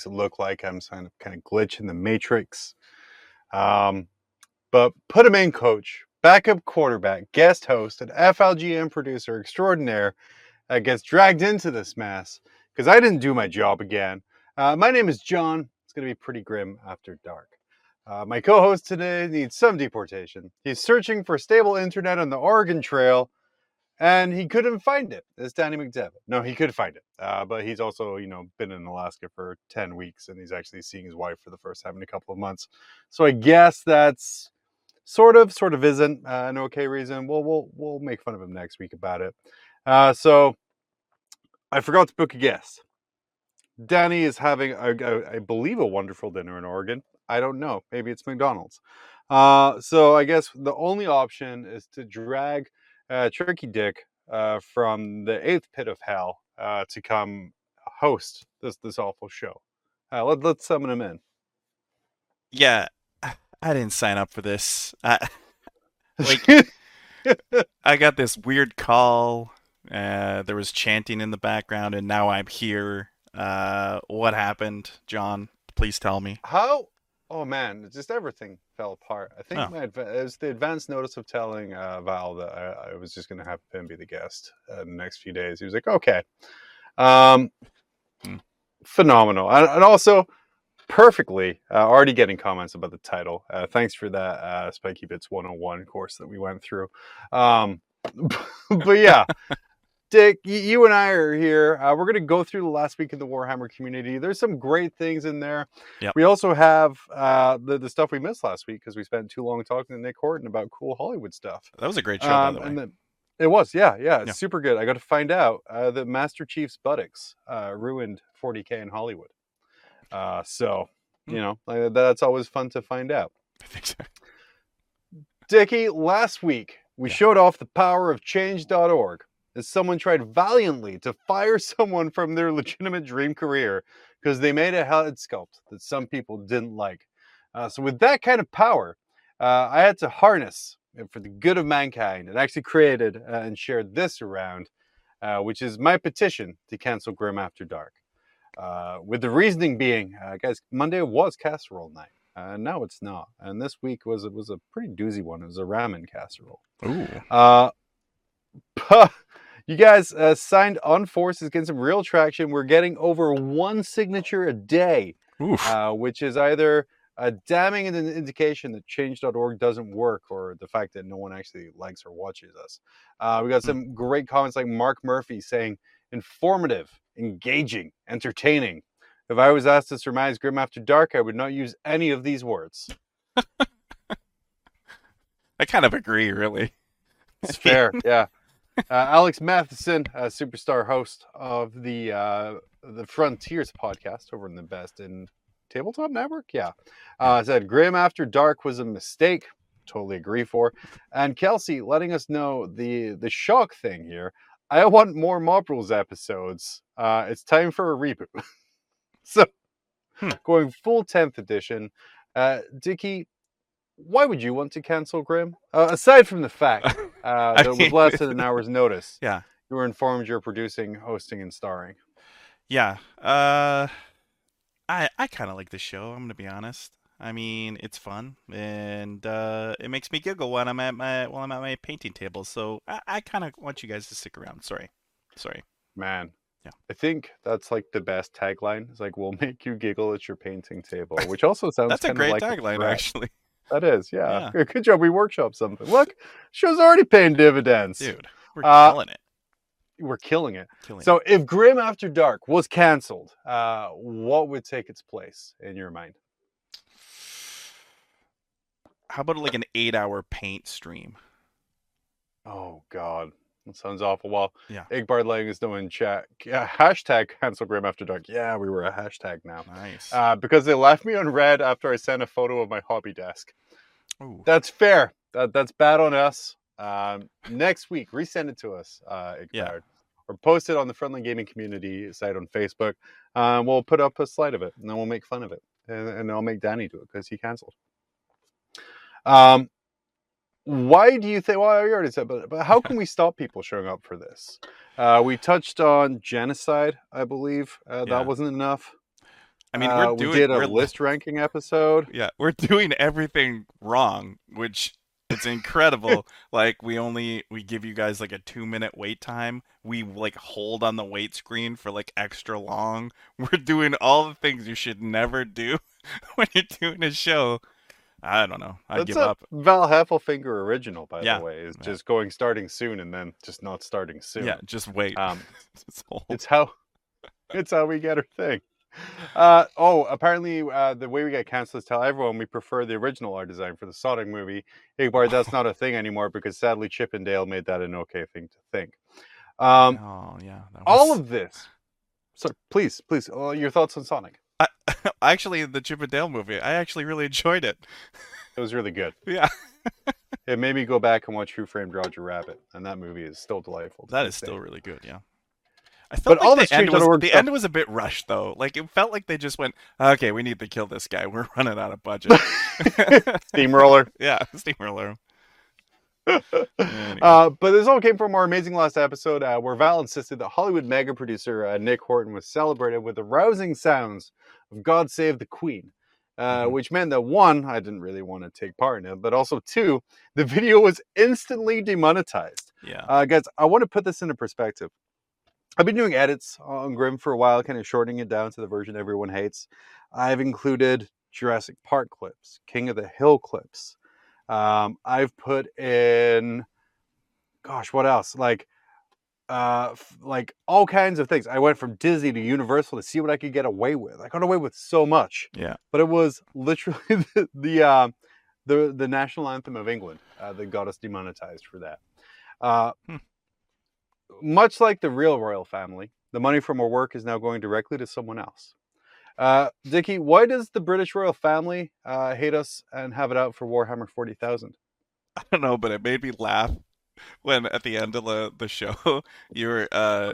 makes it look like I'm kind of kind of glitch in the matrix. Um, but put him in, coach, backup quarterback, guest host, and FLGM producer extraordinaire uh, gets dragged into this mess because I didn't do my job again. Uh, my name is John. It's going to be pretty grim after dark. Uh, my co-host today needs some deportation. He's searching for stable internet on the Oregon Trail and he couldn't find it. It's Danny McDevitt. No, he could find it, uh, but he's also, you know, been in Alaska for ten weeks, and he's actually seeing his wife for the first time in a couple of months. So I guess that's sort of, sort of isn't uh, an okay reason. We'll we'll we'll make fun of him next week about it. Uh, so I forgot to book a guest. Danny is having, a, a, I believe, a wonderful dinner in Oregon. I don't know. Maybe it's McDonald's. Uh, so I guess the only option is to drag uh, Tricky Dick uh, from the eighth pit of hell uh, to come host this this awful show. Uh, let, let's summon him in. Yeah, I didn't sign up for this. I, like, I got this weird call. Uh, there was chanting in the background, and now I'm here. Uh, what happened, John? Please tell me. How? Oh man, just everything fell apart. I think Oh. my it was the advance notice of telling uh, Val that I, I was just going to have him be the guest uh, the next few days. He was like, okay. Um, Hmm. Phenomenal. And, and also, perfectly, uh, already getting comments about the title. Uh, thanks for that uh, Spikey Bits 101 course that we went through. Um, but yeah. Dick, you and I are here. Uh, we're going to go through the last week in the Warhammer community. There's some great things in there. Yep. We also have uh, the the stuff we missed last week because we spent too long talking to Nick Horton about cool Hollywood stuff. That was a great show, Um, by the way. and then- it was, yeah, yeah, it's Yeah. super good. I got to find out uh, that Master Chief's buttocks uh, ruined 40k in Hollywood. Uh, so, you Hmm. know, like, that's always fun to find out. I think so. Dickie, last week we Yeah. showed off the power of change.org as someone tried valiantly to fire someone from their legitimate dream career because they made a head sculpt that some people didn't like. Uh, so, with that kind of power, uh, I had to harness it for the good of mankind and actually created uh, and shared this around, uh, which is my petition to cancel Grim After Dark. Uh, with the reasoning being, uh, guys, Monday was casserole night. Uh, now it's not, and this week was it was a pretty doozy one. It was a ramen casserole. Ooh. Uh, you guys uh, signed on Force is getting some real traction. We're getting over one signature a day, uh, which is either a damning in- indication that change.org doesn't work or the fact that no one actually likes or watches us. Uh, we got some great comments like Mark Murphy saying informative, engaging, entertaining. If I was asked to surmise Grim After Dark, I would not use any of these words. I kind of agree, really. It's fair, yeah. Uh, Alex Matheson, a superstar host of the uh, the Frontiers podcast over in the Best in Tabletop Network, yeah, uh, said Grim After Dark was a mistake. Totally agree for. And Kelsey letting us know the the shock thing here. I want more Mob Rules episodes. Uh, it's time for a reboot. so, Hmm. going full tenth edition. Uh, Dickie, why would you want to cancel Grim? Uh, aside from the fact uh, that with less than an hour's notice, Yeah. you were informed you're producing, hosting, and starring. Yeah. Uh, I I kind of like the show. I'm gonna be honest. I mean, it's fun and uh, it makes me giggle when I'm at my while I'm at my painting table. So I, I kind of want you guys to stick around. Sorry, sorry. Man, Yeah. I think that's like the best tagline. It's like, "We'll make you giggle at your painting table," which also sounds That's a great of like tagline, actually, That is, yeah. Yeah. Good- job. We workshop something. Look, show's already paying dividends. dude. We're Uh, killing it. We're killing it. Killing So, if Grim After Dark was canceled, uh, what would take its place in your mind? How about like an eight-hour paint stream? Oh God, that sounds awful. Well, Yeah. Igbar Lang is doing in chat. Yeah, hashtag cancel Grim After Dark. Yeah, we were a hashtag now. Nice. Uh, because they left me on red after I sent a photo of my hobby desk. Ooh. That's fair. That, that's bad on us. Um, next week, resend it to us, uh, Igbar. Yeah. Or post it on the Friendly Gaming Community site on Facebook. Um, we'll put up a slide of it, and then we'll make fun of it, and, and I'll make Danny do it because he canceled. Um, why do you think? Well, you already said, but but how can we stop people showing up for this? Uh, we touched on genocide, I believe. Uh, Yeah. That wasn't enough. I mean, Uh, we're doing we did a we're, list ranking episode. Yeah, we're doing everything wrong, which it's incredible. like we only we give you guys like a two minute wait time. We like hold on the wait screen for like extra long. We're doing all the things you should never do when you're doing a show. I don't know. I give a up. Val Heffelfinger original, by Yeah. the way, is Yeah. just going starting soon and then just not starting soon. Yeah, just wait. Um, hold. It's how it's how we get our thing. Uh, oh, apparently uh, the way we get canceled is tell everyone we prefer the original art design for the Sonic movie. Igbar, that's not a thing anymore because sadly Chip 'n Dale made that an okay thing to think. Um, oh yeah. that all of this. So please, please, uh, your thoughts on Sonic? actually the Chip and Dale movie. I actually really enjoyed it. It was really good. Yeah. It made me go back and watch Who Framed Roger Rabbit, and that movie is still delightful. That is That this is day. still really good, yeah. I felt But all like this the end was the stuff- end was a bit rushed though. Like it felt like they just went, okay, we need to kill this guy. We're running out of budget. Steamroller. yeah, steamroller. Anyway. Uh, but this all came from our amazing last episode uh, where Val insisted that Hollywood mega producer uh, Nick Horton was celebrated with the rousing sounds of God Save the Queen. Uh, Mhm. Which meant that one, I didn't really want to take part in it, but also two, the video was instantly demonetized. yeah. Uh, guys, I want to put this into perspective. I've been doing edits on Grim for a while, kind of shortening it down to the version everyone hates. I've included Jurassic Park clips, King of the Hill clips. Um, I've put in, gosh, what else? Like, uh, like all kinds of things. I went from Disney to Universal to see what I could get away with. I got away with so much. Yeah. But it was literally the the uh, the, the national anthem of England uh, that got us demonetized for that. Uh, Hmm. Much like the real royal family, the money from our work is now going directly to someone else. Uh, Dickie, why does the British royal family uh, hate us and have it out for Warhammer 40,000? I don't know, but it made me laugh when at the end of the, the show you were uh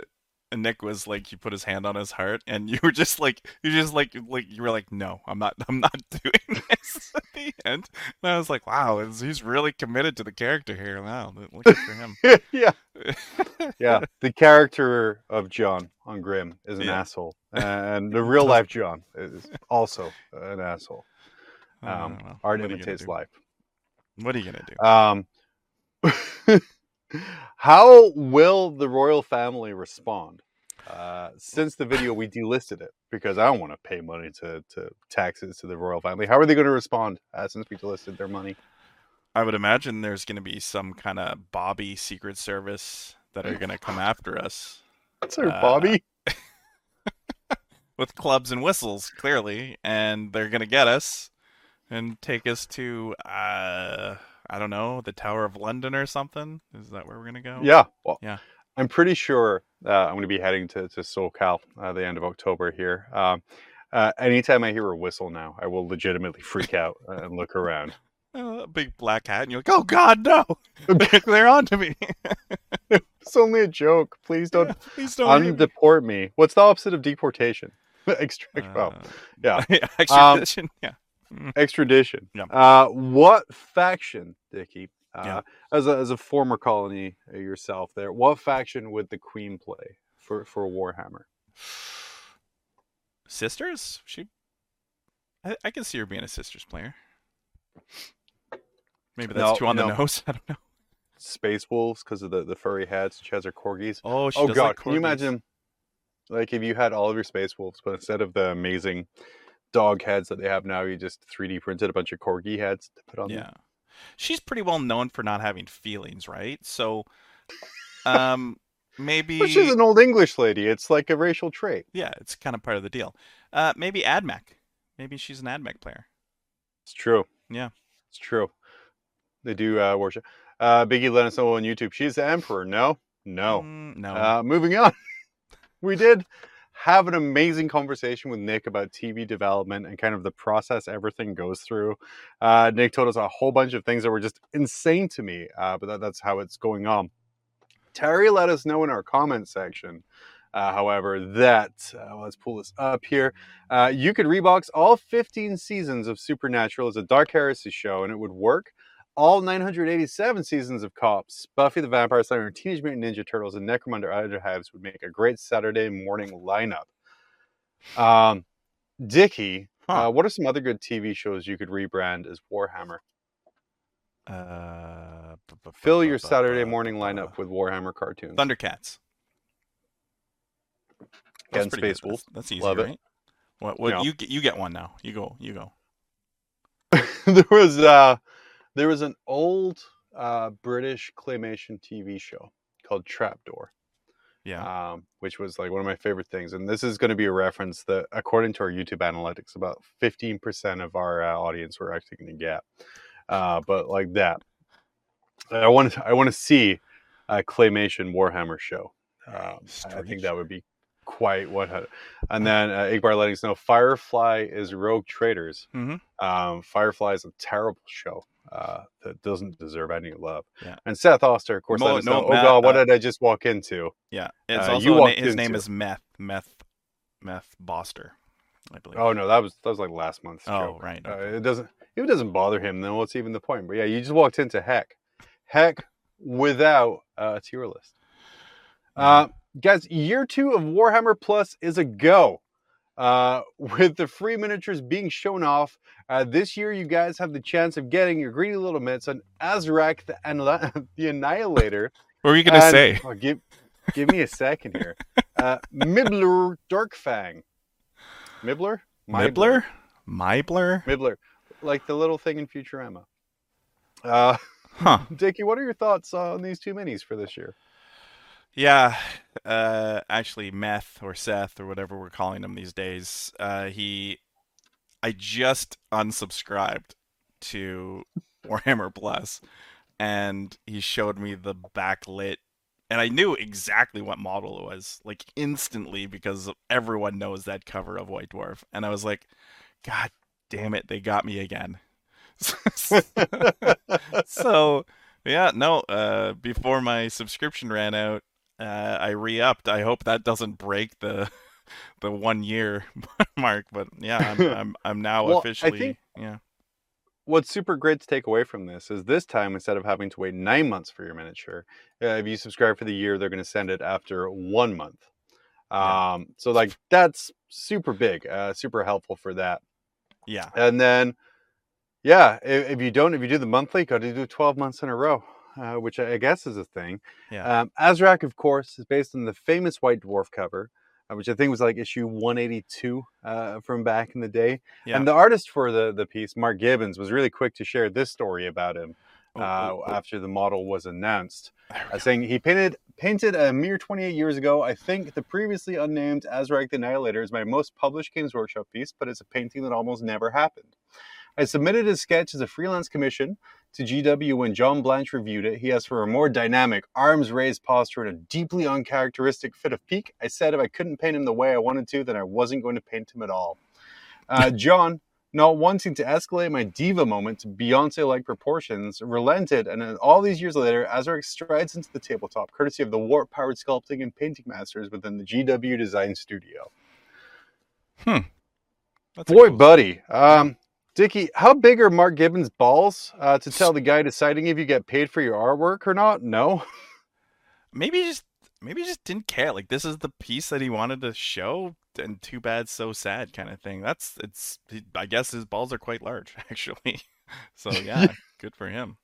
Nick was like he put his hand on his heart and you were just like you just like like you were like no I'm not I'm not doing this at the end and I was like wow he's really committed to the character here wow look for him yeah. Yeah. The character of John on Grim is an Yeah. asshole. And the real life John is also an asshole. Oh, Um, art what are you imitates life. what are you gonna do Um, how will the royal family respond? Uh, since the video, we delisted it because I don't want to pay money to, to taxes to the royal family. How are they going to respond uh, since we delisted their money? I would imagine there's gonna be some kind of Bobby Secret Service that are gonna come after us Sir Uh, Bobby. with clubs and whistles, clearly, and they're gonna get us and take us to uh I don't know, the Tower of London or something. Is that where we're gonna go? Yeah. Well, Yeah. I'm pretty sure uh, I'm going to be heading to, to SoCal uh, the end of October here. Um, uh, anytime I hear a whistle now, I will legitimately freak out and look around. Uh, a big black hat, and you're like, oh God, no! they're on to me. It's only a joke. Please don't Please don't. hit me. undeport me. What's the opposite of deportation? Extract. well, Uh, yeah. extradition. yeah. extradition. Yeah. Uh, what faction, Dickie? Uh, Yeah. As a as a former colony uh, yourself, there, what faction would the Queen play for for Warhammer? Sisters? She. I, I can see her being a sisters player. Maybe that's No, too on no. the nose. I don't know. Space Wolves because of the, the furry heads. She has her corgis. Oh, oh god, like can you imagine? Like if you had all of your Space Wolves, but instead of the amazing dog heads that they have now, you just 3D printed a bunch of corgi heads to put on them. Yeah. She's pretty well known for not having feelings, right? So, um, maybe. But she's an old English lady. It's like a racial trait. Yeah, it's kind of part of the deal. Uh, maybe AdMech. Maybe she's an AdMech player. It's true. Yeah. It's true. They do uh, worship. Uh, Biggie, let us know on YouTube. She's the emperor. No, no. Mm, no. Uh, moving on. we did have an amazing conversation with Nick about TV development and kind of the process everything goes through. Uh, Nick told us a whole bunch of things that were just insane to me, uh, but that, that's how it's going on. Terry let us know in our comment section, uh, however, that uh, let's pull this up here. Uh, you could rebox all 15 seasons of Supernatural as a Dark Heresy show, and it would work all 987 seasons of Cops, Buffy the Vampire Slayer, Teenage Mutant Ninja Turtles, and Necromunda Halves would make a great Saturday morning lineup. Um, Dickie, Huh. uh, what are some other good TV shows you could rebrand as Warhammer? Uh, Fill your Saturday morning lineup with Warhammer cartoons. Thundercats. That's pretty Space. Wolf. That's, that's easy, Love it. right? What? What? Yeah. You? You get one now. You go. You go. there was uh, there was an old uh, British claymation TV show called Trapdoor. Yeah. um, which was like one of my favorite things. And this is going to be a reference that, according to our YouTube analytics, about 15% of our uh, audience we're actually going to get. Uh, but like that, I want to I want to see a claymation Warhammer show. Um, I- think that would be quite what. And then uh, Igbar letting us know Firefly is Rogue Traders. Mhm. Um, Firefly is a terrible show. Uh, that doesn't deserve any love. Yeah. And Seth Oster, of course, us no, know. Oh Matt, God, what uh, did I just walk into? Yeah. It's Uh, also you walked his name is Meth Meth Meth Boster, I believe. Oh no, that was that was like last month's Oh, joke. right. Uh, okay. it doesn't if it doesn't bother him, then what's even the point? But yeah, you just walked into heck, heck without uh, a tier list. Uh, guys, year two of Warhammer Plus is a go. Uh, with the free miniatures being shown off, uh, this year you guys have the chance of getting your greedy little mitts on Azrak the, Anla- the Annihilator. what were you gonna and- say? oh, give, give me a second here. Uh, Mibbler Darkfang. Mibbler? Mibbler? Mibler? Mibbler, like the little thing in Futurama. Uh, Huh. Dickie, what are your thoughts on these two minis for this year? Yeah, uh, actually, Meth or Seth or whatever we're calling him these days. Uh, he, I just unsubscribed to Warhammer Plus, and he showed me the backlit, and I knew exactly what model it was, like instantly because everyone knows that cover of White Dwarf, and I was like, God damn it, they got me again. so yeah, no. Uh, before my subscription ran out, uh, I re-upped. I hope that doesn't break the the one year mark. But yeah, I'm I'm, I'm now Well, I officially think- yeah. What's super great to take away from this is this time instead of having to wait nine months for your miniature, uh, if you subscribe for the year, they're going to send it after one month. Yeah. Um, so like that's super big, uh, super helpful for that. Yeah, And then, yeah, if, if you don't, if you do the monthly, got to do 12 months in a row, uh, which I guess is a thing. yeah, Um, Azrak, of course, is based on the famous White Dwarf cover, uh, which I think was like issue 182 uh, from back in the day. yeah. And the artist for the, the piece, Mark Gibbons, was really quick to share this story about him Oh, uh, oh, oh. after the model was announced, uh, saying he painted painted a mere 28 years ago. I think the previously unnamed Azrak the Annihilator is my most published Games Workshop piece, but it's a painting that almost never happened. I submitted his sketch as a freelance commission to GW when John Blanche reviewed it. He asked for a more dynamic, arms raised posture and a deeply uncharacteristic fit of pique. I said if I couldn't paint him the way I wanted to, then I wasn't going to paint him at all. Uh, John, not wanting to escalate my diva moment to Beyonce like proportions, relented, and all these years later, Azrak strides into the tabletop, courtesy of the warp powered sculpting and painting masters within the GW Design Studio. That's Boy, cool- buddy. Um, Dickie, how big are Mark Gibbons' balls uh, to tell the guy deciding if you get paid for your artwork or not? No. maybe he just maybe just didn't care. Like this is the piece that he wanted to show, and too bad, so sad, kind of thing. That's it's. I guess his balls are quite large, actually. So yeah, good for him.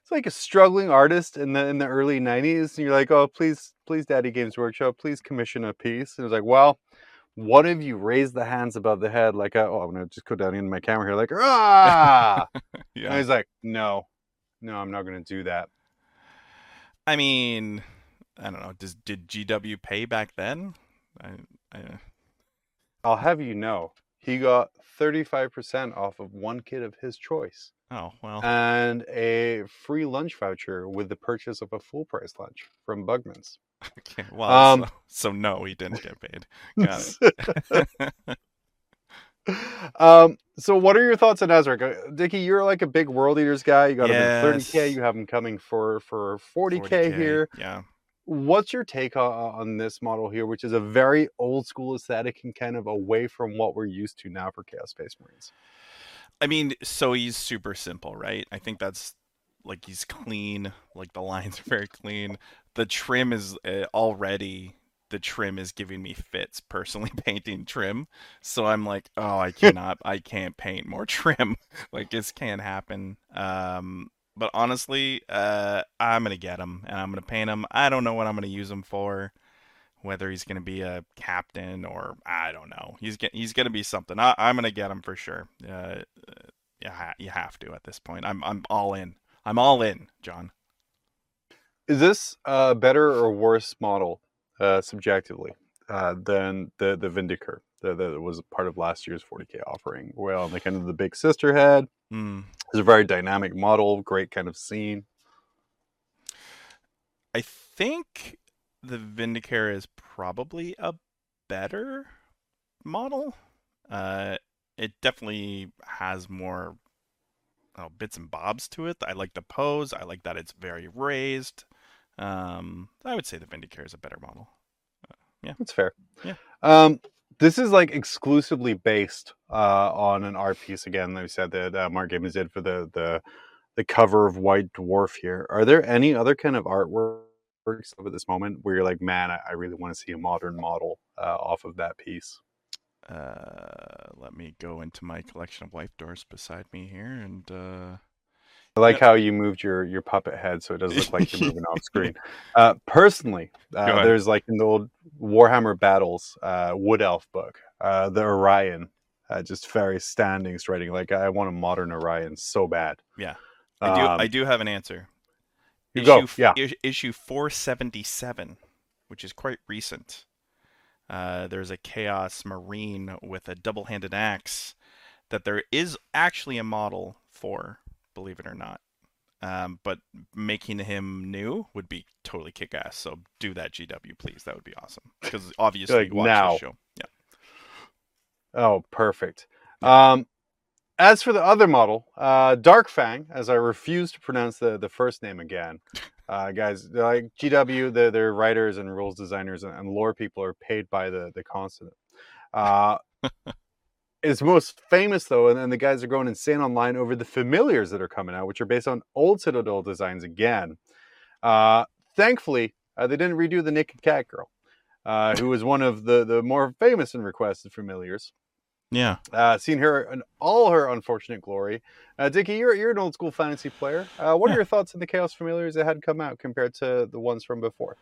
It's like a struggling artist in the in the early '90s, and you're like, "Oh, please, please, Daddy Games Workshop, please commission a piece." And it's like, "Well, one of you raise the hands above the head, like, a, oh, I'm gonna just go down in my camera here, like, ah!" yeah. And he's like, "No, no, I'm not gonna do that." I mean, I don't know. Does did GW pay back then? I, I, I'll have you know, he got 35% off of one kid of his choice. oh well. and a free lunch voucher with the purchase of a full price lunch from Bugman's. Okay. Well, um, so, so no, he didn't get paid. Got it. um, so what are your thoughts on Azrak? Uh, Dickie, you're like a big World Eaters guy. You got him Yes. at 30k. You have him coming for for 40k, here. Yeah. What's your take on, on this model here, which is a very old school aesthetic and kind of away from what we're used to now for Chaos Space Marines? I mean, so he's super simple, right? I think that's like he's clean. Like the lines are very clean. The trim is uh, already the trim is giving me fits personally painting trim. So i'm like oh i cannot i can't paint more trim. Like this can't happen. Um but honestly uh i'm gonna get him and i'm gonna paint him. I don't know what i'm gonna use him for whether he's gonna be a captain or i don't know. He's get, he's gonna be something. I, i'm gonna get him for sure. Uh yeah you have to at this point. I'm i'm all in i'm all in john Is this a better or worse model uh, subjectively uh, than the the Vindicare that, that was part of last year's 40k offering? Well, the kind of the big sister head Hmm. is a very dynamic model, great kind of scene. I think the Vindicare is probably a better model. Uh, it definitely has more oh, bits and bobs to it. I like the pose. I like that it's very raised. Um, I would say the Vindicare is a better model. Yeah. That's fair. Yeah. Um, this is like exclusively based uh, on an art piece again. Like we said that uh, Mark Gibbons did for the the the cover of White Dwarf here. Are there any other kind of artworks at this moment where you're like, man, I, I really want to see a modern model uh, off of that piece? Uh, let me go into my collection of life doors beside me here, and uh, I like how you moved your your puppet head so it doesn't look like you're moving off screen. Uh, personally, uh, there's like in the old Warhammer Battles uh, Wood Elf book, uh, the Orion, uh, just very standing writing. Like I want a modern Orion so bad. Yeah. I do. Um, I do have an answer. You go, yeah. Issue 477, which is quite recent. Uh, there's a Chaos Marine with a double-handed axe that there is actually a model for, believe it or not. Um, but making him new would be totally kick-ass. So do that, GW, please. That would be awesome. Because obviously Like you watch now. the show. Yeah. Oh, perfect. Um, as for the other model, uh, Dark Fang, as I refuse to pronounce the, the first name again, uh, guys, like GW, they're, they're writers and rules designers and, lore people are paid by the, the consonant. Uh, most famous though, and, and the guys are going insane online over the familiars that are coming out, which are based on old Citadel designs again. Uh, thankfully, uh, they didn't redo the Naked Cat Girl, uh, who was one of the, the more famous and requested familiars Yeah. uh, seen her in all her unfortunate glory. Uh, Dickie, you're you're an old school fantasy player. Uh, what are your thoughts on the Chaos Familiars that had come out compared to the ones from before?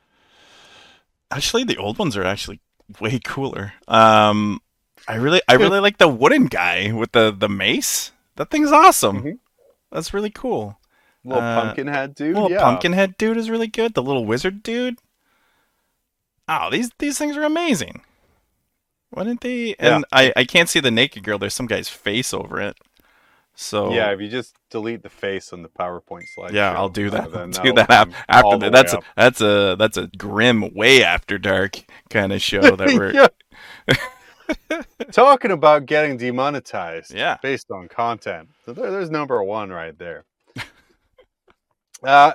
Actually, the old ones are actually way cooler. Um, I really, I really like the wooden guy with the the mace. That thing's awesome. Mhm. That's really cool. Little Uh, pumpkin head dude. little yeah. pumpkinhead dude is really good. The little wizard dude. Oh, these these things are amazing. Why didn't they? And I I can't see the naked girl. There's some guy's face over it. So Yeah, if you just delete the face on the PowerPoint slide. Yeah, I'll do that. then do that af- after that. That's a, that's a that's a grim way after dark kind of show that we're Talking about getting demonetized yeah based on content. So there, there's number one right there. uh,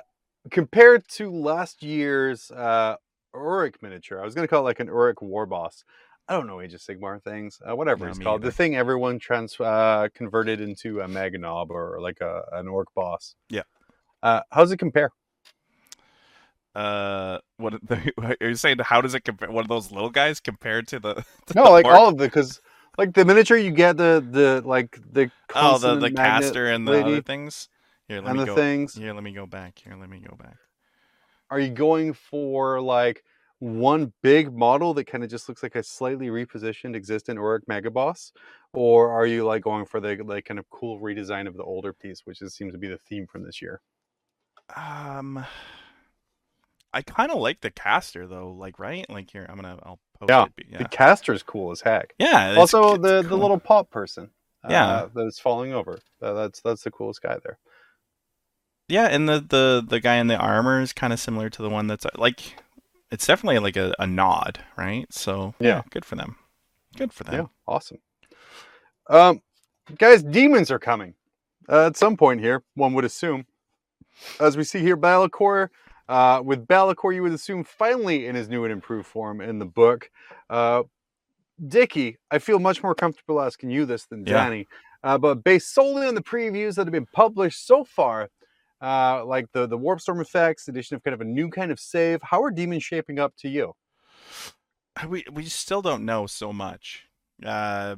compared to last year's uh, Orruk miniature, I was going to call it like an Orruk War Boss. I don't know Age of Sigmar things, uh, whatever No, it's called. The thing everyone trans uh, converted into a Meganob or like a, an Orc boss. Yeah. Uh, how's it compare? uh what the, are you saying how does it compare one of those little guys compared to the, to No, the like orc? all of the because like the miniature you get the the like the oh the the caster and the lady other things here let and me the go things. here let me go back here let me go back are you going for like one big model that kind of just looks like a slightly repositioned existent Orruk Mega Boss? Or are you like going for the like kind of cool redesign of the older piece, which is, seems to be the theme from this year? um I kind of like the caster though like right like here I'm gonna I'll post Yeah, it yeah The caster's cool as heck. yeah also, the the little pop person, Yeah. uh, that's falling over. Uh, that's that's the coolest guy there. Yeah, and the the the guy in the armor is kind of similar to the one that's like it's definitely like a, a nod, right? So yeah, Yeah. good for them. Good for them. Yeah, awesome. Um, guys, demons are coming uh, at some point here. One would assume, as we see here, Be'lakor. Uh, with Be'lakor, you would assume finally in his new and improved form in the book. Uh, Dickie, I feel much more comfortable asking you this than Yeah. Danny. Uh, but based solely on the previews that have been published so far, uh, like the the warp storm effects, addition of kind of a new kind of save. How are demons shaping up to you? We we still don't know so much. Uh,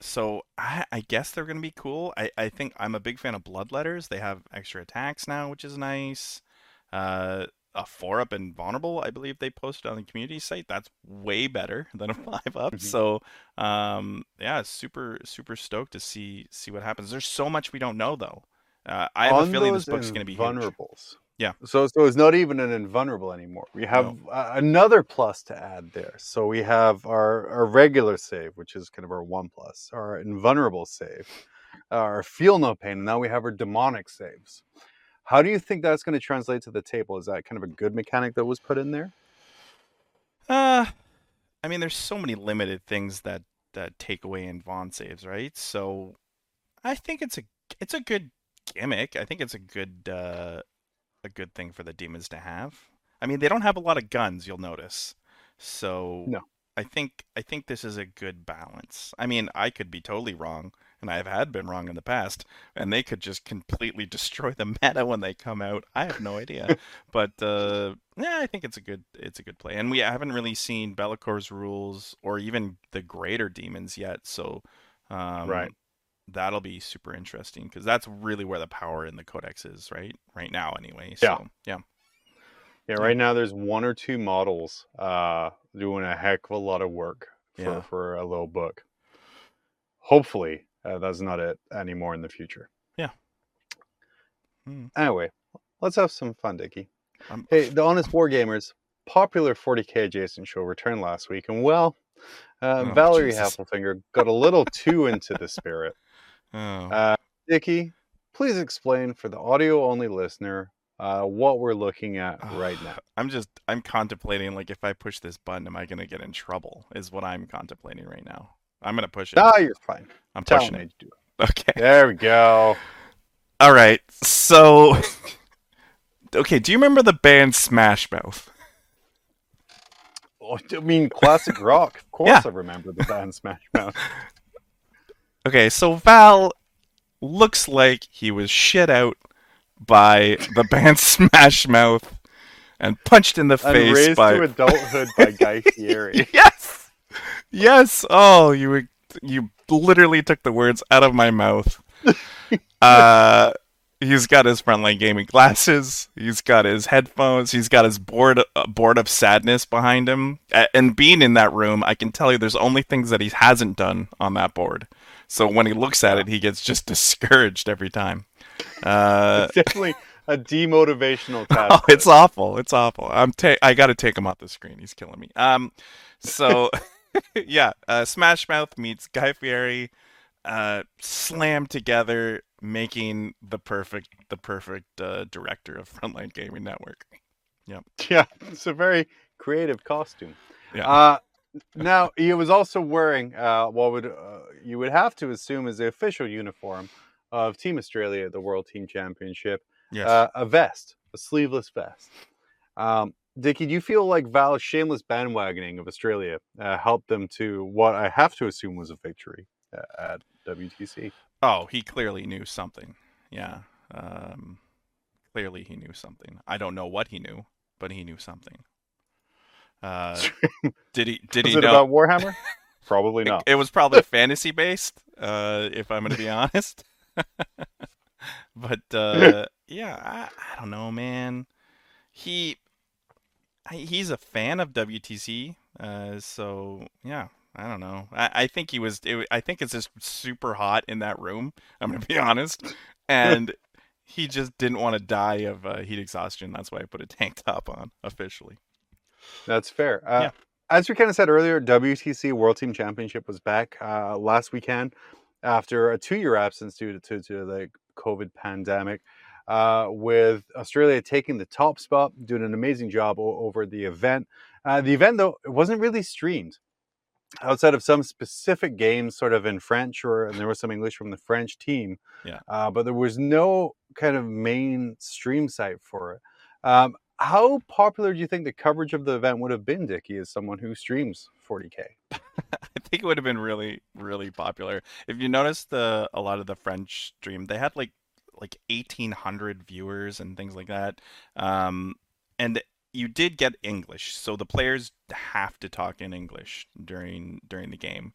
so I, I guess they're gonna be cool. I, I think I'm a big fan of bloodletters. They have extra attacks now, which is nice. Uh, a four up and vulnerable, I believe they posted on the community site. That's way better than a five up. Mhm. So um, yeah, super super stoked to see see what happens. There's so much we don't know though. Uh, I have a feeling this book's gonna be huge. Yeah. So so it's not even an invulnerable anymore. We have uh, another plus to add there. So we have our our regular save, which is kind of our one plus, our invulnerable save, our feel no pain, and now we have our demonic saves. How do you think that's going to translate to the table? Is that kind of a good mechanic that was put in there? Uh, I mean, there's so many limited things that that take away invuln saves, right? So, I think it's a it's a good gimmick. I think it's a good uh, a good thing for the demons to have. I mean, they don't have a lot of guns, you'll notice. So, No. I think I think this is a good balance. I mean, I could be totally wrong, and I have had been wrong in the past, and they could just completely destroy the meta when they come out. I have no idea, but uh, yeah, I think it's a good it's a good play, and we haven't really seen Be'lakor's rules or even the greater demons yet, so um, Right. That'll be super interesting because that's really where the power in the codex is, right? Right now, anyway. Yeah. So, yeah. Yeah, right now there's one or two models uh, doing a heck of a lot of work for, Yeah. for a little book. Hopefully, uh, that's not it anymore in the future. Yeah. Hmm. Anyway, let's have some fun, Dicky. Um, Hey, the Honest Wargamers popular 40k adjacent show returned last week, and well, uh, Oh, Valerie Jesus. Heffelfinger got a little too into the spirit. oh. Uh, Dickie, please explain for the audio only listener uh, what we're looking at right now. I'm just I'm contemplating like if I push this button, am I gonna get in trouble? Is what I'm contemplating right now. I'm gonna push it. Ah, you're fine. I'm Tell pushing it. do it. Okay. There we go. All right. So, okay. Do you remember the band Smash Mouth? Oh, I mean, classic rock. Of course, Yeah. I remember the band Smash Mouth. Okay, so Val looks like he was shit out by the band Smash Mouth and punched in the And face raised by to adulthood by Guy Fieri. yes, yes. Oh, you you literally took the words out of my mouth. Uh, he's got his frontline gaming glasses. He's got his headphones. He's got his board uh, board of sadness behind him. And being in that room, I can tell you, there's only things that he hasn't done on that board. So when he looks at it, he gets just discouraged every time. Uh, It's definitely a demotivational task. Oh, it's awful. It's awful. I'm ta- I got to take him off the screen. He's killing me. Um, so yeah, uh, Smash Mouth meets Guy Fieri, uh, slammed together, making the perfect the perfect uh, director of Frontline Gaming Network. Yep. Yeah, it's a very creative costume. Yeah. Now he was also wearing uh, what would uh, you would have to assume is the official uniform of Team Australia at the World Team Championship. Yes. Uh, a vest, a sleeveless vest. Um, Dickie, do you feel like Val's shameless bandwagoning of Australia uh, helped them to what I have to assume was a victory uh, at WTC? oh, he clearly knew something. Yeah. Um, clearly he knew something. I don't know what he knew, but he knew something. Uh, did he? Did was he it know? about Warhammer? Probably not. It was probably fantasy based, uh, if I'm going to be honest. but uh, yeah, I, I don't know, man. He he's a fan of WTC, uh, so yeah. I don't know. I, I think he was. It, I think it's just super hot in that room. I'm gonna be honest, and he just didn't want to die of uh, heat exhaustion. That's why I put a tank top on officially. That's fair. Uh, Yeah. As we kind of said earlier, WTC World Team Championship was back uh, last weekend after a two-year absence due to, to, to the COVID pandemic. Uh, with Australia taking the top spot, doing an amazing job o- over the event. Uh, the event, though, it wasn't really streamed outside of some specific games, sort of in French, or and there was some English from the French team. Yeah. Uh, but there was no kind of main stream site for it. Um, how popular do you think the coverage of the event would have been, Dickie, as someone who streams 40k? I think it would have been really, really popular. If you notice the a lot of the French stream, they had like like 1,800 viewers and things like that. Um, and you did get English, so the players have to talk in English during during the game.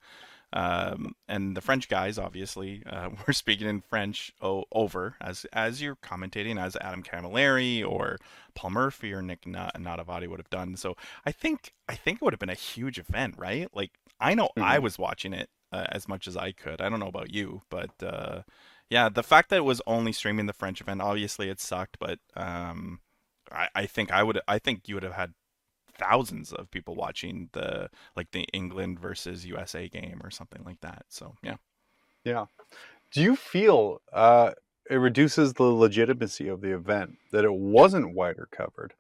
Um, and the French guys, obviously, uh, were speaking in French o- over as as you're commentating, as Adam Camilleri or Paul Murphy or Nick Nanavati would have done. So I think I think it would have been a huge event, right? Like I know mm-hmm. I was watching it uh, as much as I could. I don't know about you, but uh, yeah, the fact that it was only streaming the French event, obviously it sucked, but um, I, I think I would I think you would have had thousands of people watching the like the England versus USA game or something like that. So yeah. Yeah. Do you feel uh, it reduces the legitimacy of the event that it wasn't wider covered?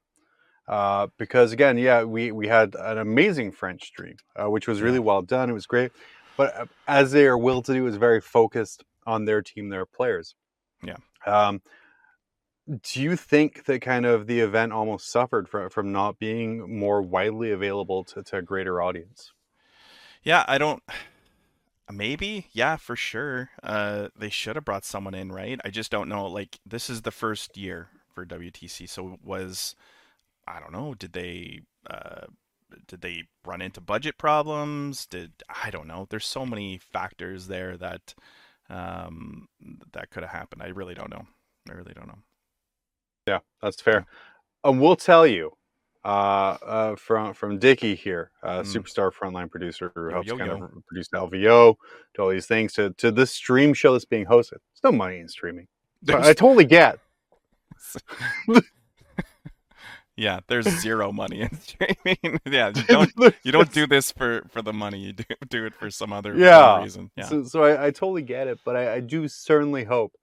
Uh, because again, yeah, we, we had an amazing French stream, uh, which was really well done. It was great, but uh, as they are will to do, is very focused on their team, their players. Yeah. Um, do you think that kind of the event almost suffered from, from not being more widely available to, to a greater audience? Yeah, I don't. Maybe, yeah, for sure. Uh, they should have brought someone in, right? I just don't know. Like, this is the first year for WTC, so was I don't know. Did they uh, did they run into budget problems? Did I don't know. There's so many factors there that um, that could have happened. I really don't know. I really don't know. Yeah, that's fair. And we'll tell you uh, uh, from from Dickie here, uh, mm. superstar frontline producer who helps yo, kind yo. of produce LVO, to all these things, to to this stream show that's being hosted. There's no money in streaming. I totally get. yeah, there's zero money in streaming. yeah, you don't you don't do this for for the money. You do do it for some other yeah. reason. Yeah. So, so I, I totally get it, but I, I do certainly hope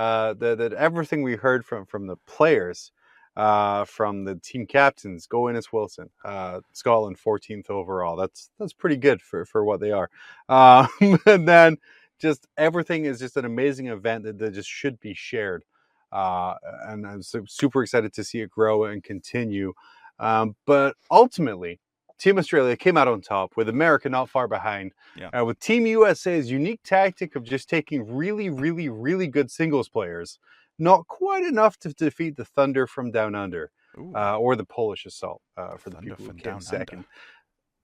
uh, that, that everything we heard from from the players, uh, from the team captains, Go Innes Wilson, uh, Scotland 14th overall. That's that's pretty good for for what they are. Um, and then just everything is just an amazing event that, that just should be shared. Uh, and I'm super excited to see it grow and continue. Um, but ultimately, Team Australia came out on top with America not far behind. Yeah. Uh, with Team USA's unique tactic of just taking really, really, really good singles players, not quite enough to defeat the Thunder from Down Under uh, or the Polish Assault uh, for the Thunder people who came second. Under.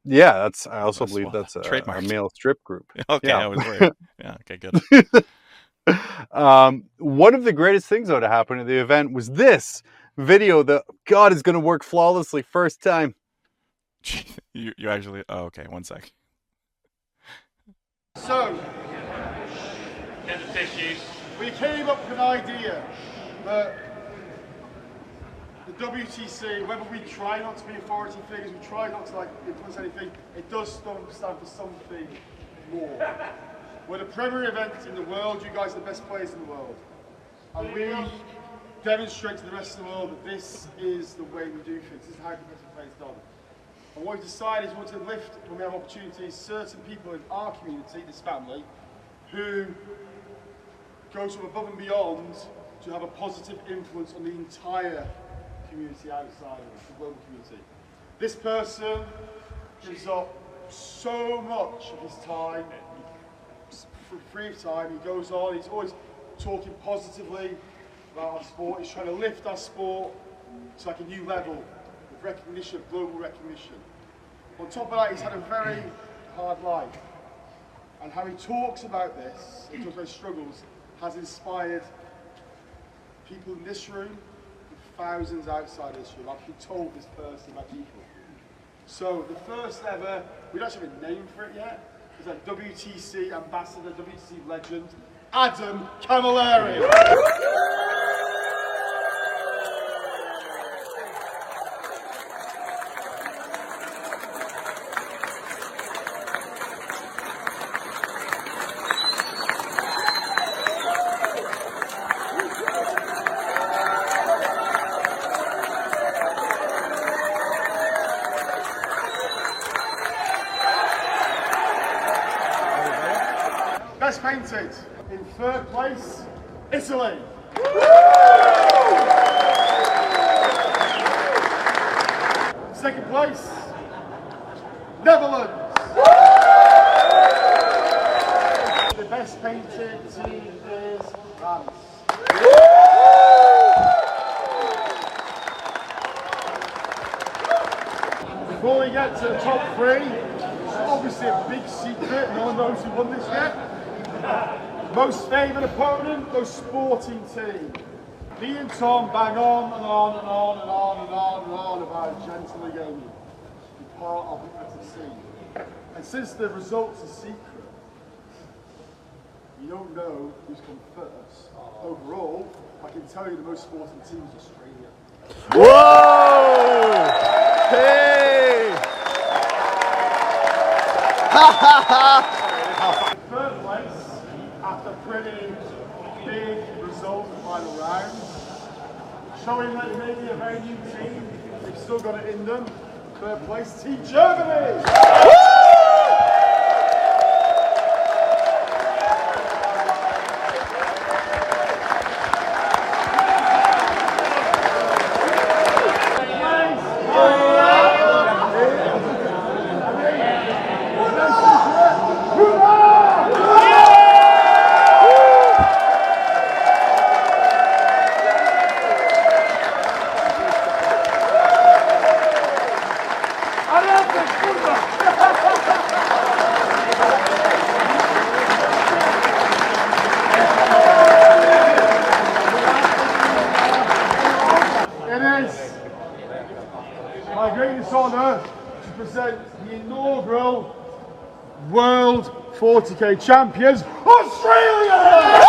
Yeah, that's. I also that's believe that's a, a, male strip group. Okay, yeah. I was worried. yeah, okay, good. um, one of the greatest things though to happen at the event was this video that God is going to work flawlessly first time. you you actually oh okay one sec so get the tissues we came up with an idea that the WTC, whether we try not to be authority figures, we try not to like influence anything, it does stand for something more. We're the premier event in the world, you guys are the best players in the world. And we demonstrate to the rest of the world that this is the way we do things, this is how competitive play is done. And what we've decided is we want to lift, when we have opportunities, certain people in our community, this family, who go of above and beyond to have a positive influence on the entire community outside of the global community. This person gives up so much of his time, free of time, he goes on, he's always talking positively about our sport, he's trying to lift our sport to like a new level recognition, global recognition. On top of that, he's had a very hard life. And how he talks about this, he talks about struggles, has inspired people in this room and thousands outside this room. I've been told this person by people. So the first ever, we don't have a name for it yet, is a WTC ambassador, WTC legend, Adam Camilleri. Best painted. In third place, Italy. Second place, Netherlands. The best painted team is France. Before we get to the top three, it's obviously a big secret. No one knows who won this yet. Most favoured opponent, most sporting team. Me and Tom bang on and on and on and on and on and on about gently gaming. Be part of the FTC. And since the results are secret, you don't know who's come first. Overall, I can tell you the most sporting team is Australia. Whoa! Hey! Third place, after pretty big result in the final round, showing that they may be a very new team, they've still got it in them. Third place, Team Germany! It is my greatest honour to present the inaugural World 40k Champions, Australia!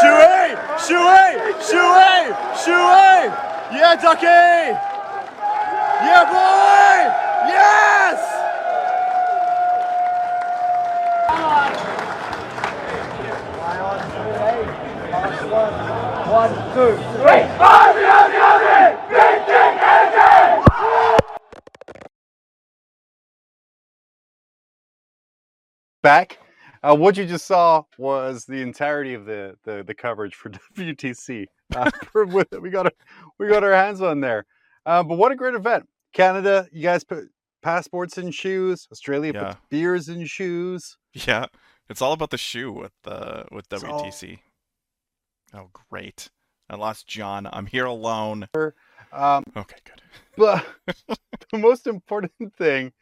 Shuey! Shuey! Shuey! Shuey! Yeah, Ducky! Yeah, boy! Yes! Back. Uh, what you just saw was the entirety of the the, the coverage for WTC. Uh, we got our, we got our hands on there. Uh, but what a great event! Canada, you guys put passports in shoes. Australia Yeah. puts beers in shoes. Yeah, it's all about the shoe with the with It's all- WTC. Oh, great! I lost John. I'm here alone. Um, Okay, good. But the most important thing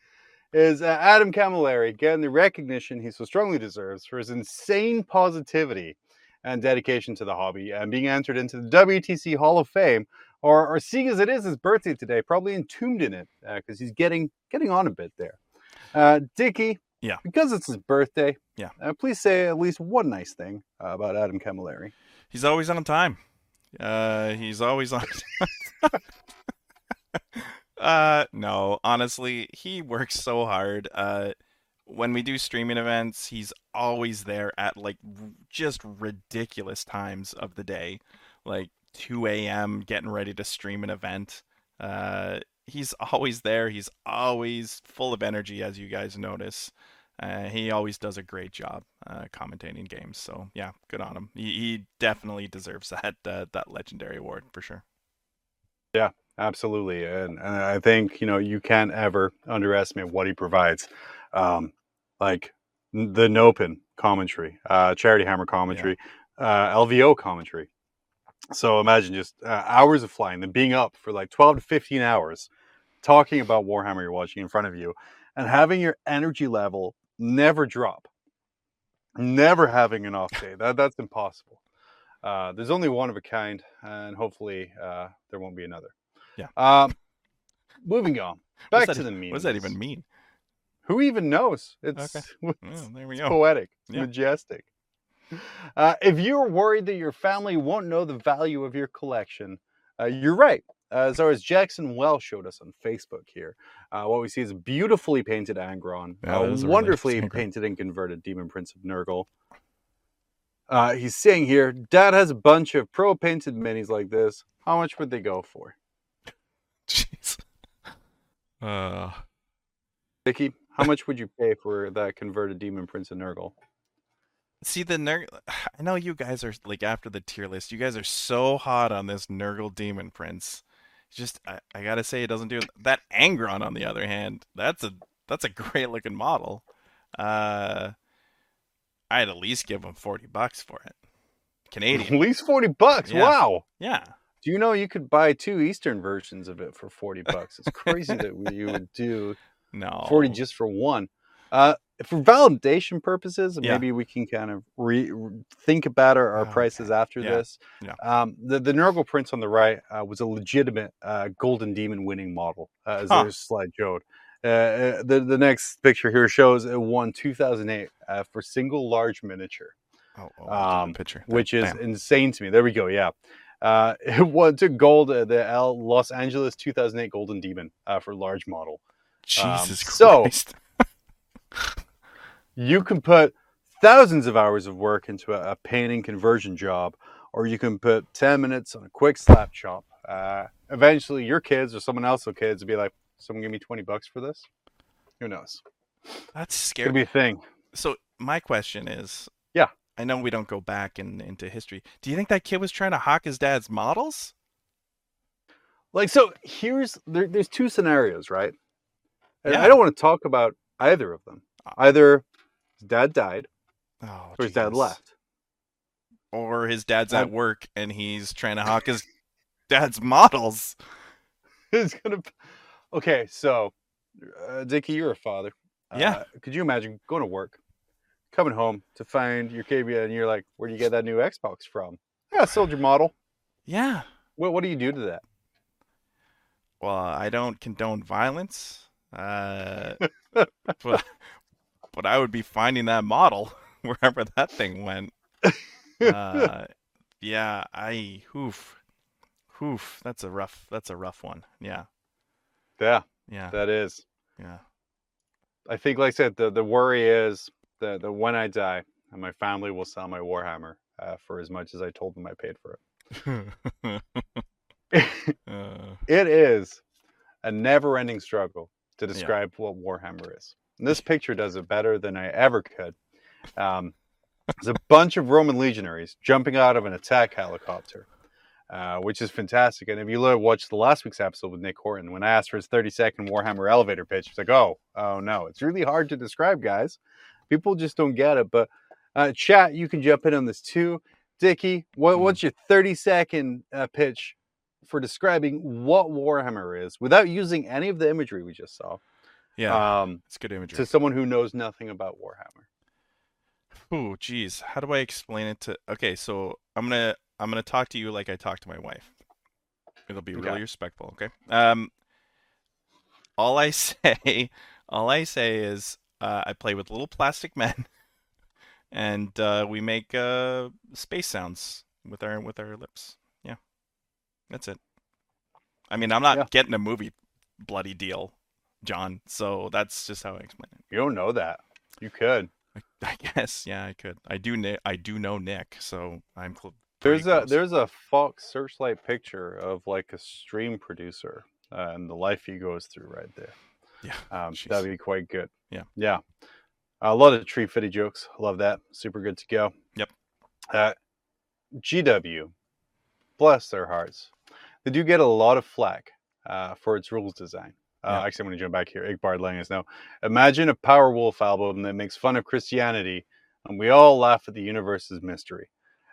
is uh, Adam Camilleri getting the recognition he so strongly deserves for his insane positivity and dedication to the hobby and being entered into the WTC Hall of Fame. Or, or seeing as it is his birthday today, probably entombed in it because he's getting getting on a bit there. Uh, Dickie, Yeah. because it's his birthday, Yeah. uh, please say at least one nice thing uh, about Adam Camilleri. He's always on time. Uh, he's always on. uh, no, honestly, he works so hard. Uh, when we do streaming events, he's always there at like r- just ridiculous times of the day, like 2 a.m. getting ready to stream an event. Uh, he's always there. He's always full of energy, as you guys notice. Uh, he always does a great job uh, commentating games. So yeah, good on him. He, he definitely deserves that uh, that legendary award for sure. Absolutely, and, and I think you know you can't ever underestimate what he provides, um, like the Nopen commentary, uh, Charity Hammer commentary, uh, LVO commentary. So imagine just uh, hours of flying, then being up for like twelve to fifteen hours, talking about Warhammer you're watching in front of you, and having your energy level never drop, never having an off day. That that's impossible. Uh, there's only one of a kind, and hopefully uh, there won't be another. Yeah. Um, moving on. Back to the mean. What does that even mean? Who even knows? It's, Okay. it's Oh, there we go. poetic. Yeah. majestic. Uh, if you're worried that your family won't know the value of your collection, uh, you're right. As far as Jackson Wells showed us on Facebook here, uh, what we see is a beautifully painted Angron, Yeah, a a really wonderfully painted and converted Demon Prince of Nurgle. Uh, he's saying here, Dad has a bunch of pro painted minis like this. How much would they go for? Jeez. Uh, Vicky, how much would you pay for that converted Demon Prince of Nurgle? See the Nurgle. I know you guys are like after the tier list. You guys are so hot on this Nurgle Demon Prince. Just I, I gotta say, it doesn't do that. Angron, on the other hand, that's a that's a great looking model. Uh, I'd at least give him forty bucks for it. Canadian. At least forty bucks. Yeah. Wow. Yeah. Do you know you could buy two Eastern versions of it for forty bucks? It's crazy that we, you would do No. forty just for one. Uh, for validation purposes, Yeah. maybe we can kind of re- think about our, our Okay. prices after Yeah. this. Yeah. Um, the the Nurgle Prince on the right uh, was a legitimate uh, Golden Demon winning model, uh, as Huh. their slide showed. Uh, Uh, the the next picture here shows it won 2008 uh, for single large miniature, Oh, oh, um, picture. which is Damn. insane to me. There we go. Yeah. Uh, it won took gold at the L Los Angeles 2008 Golden Demon uh, for large model. um, Christ. so- you can put thousands of hours of work into a, a painting conversion job, or you can put 10 minutes on a quick slap chop. Uh, eventually, your kids or someone else's kids will be like, someone give me 20 bucks for this? Who knows? That's scary. to be a thing. So my question is, Yeah. I know we don't go back in, into history. Do you think that kid was trying to hawk his dad's models? Like, so here's there, there's two scenarios, right? And Yeah. I don't want to talk about either of them. Either his dad died Oh, or his dad left. Or his dad's at work and he's trying to hawk his dad's models. it's gonna. Okay, so, uh, Dickie, you're a father. Yeah. Uh, could you imagine going to work, coming home to find your KB, and you're like, "Where do you get that new Xbox from?" Yeah, I sold your model. Yeah. What What do you do to that? Well, I don't condone violence. Uh, but, but I would be finding that model wherever that thing went. Uh, yeah, I hoof, hoof. That's a rough. That's a rough one. Yeah, Yeah, yeah, that is. yeah. I think, like I said, the the worry is that the when I die, and my family will sell my Warhammer uh, for as much as I told them I paid for it. uh, it is a never-ending struggle to describe what Warhammer is. And this picture does it better than I ever could. Um, there's a bunch of Roman legionaries jumping out of an attack helicopter, uh, which is fantastic. And if you look, watch the last week's episode with Nick Horton, when I asked for his 30-second Warhammer elevator pitch, he's like, "Oh, oh no, it's really hard to describe, guys. People just don't get it." But uh, chat, you can jump in on this too. Dickie, what, Hmm. what's your 30-second uh, pitch for describing what Warhammer is without using any of the imagery we just saw yeah, um, it's good imagery. to someone who knows nothing about Warhammer. Oh, geez, how do I explain it to? Okay, so I'm gonna I'm gonna talk to you like I talk to my wife. It'll be Okay. really respectful. Okay. Um, all I say, all I say is, uh, I play with little plastic men, and uh, we make uh, space sounds with our with our lips. Yeah, that's it. I mean, I'm not Yeah. getting a movie bloody deal, John. So that's just how I explain it. You don't know that. You could. I, I guess, yeah, I could. I do. I do know Nick, so I'm. Cl- There's pretty a there's a Fox Searchlight picture of like a stream producer uh, and the life he goes through right there. Yeah. Um, that'd be quite good. Yeah. Yeah. a lot of tree fitty jokes. Love that. Super good to go. Yep. Uh, GW, bless their hearts. They do get a lot of flack uh, for its rules design. Uh, Yeah. Actually, I'm going to jump back here. Igbard letting us know. Imagine a Powerwolf album that makes fun of Christianity, and we all laugh at the universe's mystery.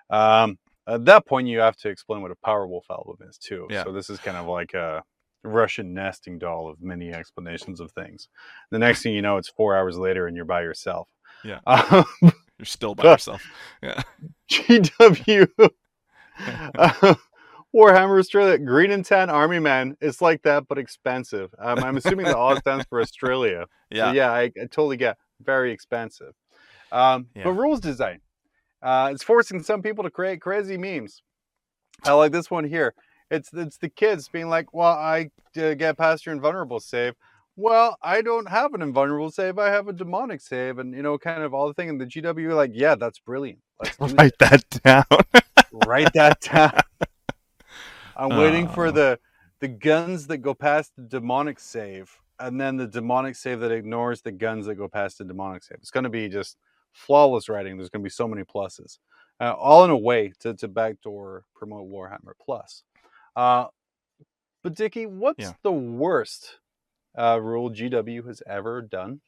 Um, at that point, you have to explain what a Powerwolf album is too. Yeah. So this is kind of like a Russian nesting doll of many explanations of things. The next thing you know, it's four hours later, and you're by yourself. Yeah. Um, You're still by yourself. Yeah. GW. Uh, Warhammer Australia, Green and Tan Army Man. It's like that, but expensive. Um, I'm assuming the all stands for Australia. Yeah. So yeah, I, I totally get very expensive. Um, Yeah. But rules design. Uh, it's forcing some people to create crazy memes. I like this one here. It's it's the kids being like, "Well, I uh, get past your invulnerable save." Well, I don't have an invulnerable save. I have a demonic save, and you know, kind of all the thing. And the GW like, "Yeah, that's brilliant. Let's. Write that down. write that down. I'm waiting for Oh. the the guns that go past the demonic save, and then the demonic save that ignores the guns that go past the demonic save. It's going to be just flawless writing. There's going to be so many pluses, uh, all in a way to, to backdoor promote Warhammer Plus. Uh, but Dickie, what's Yeah. the worst uh, rule GW has ever done?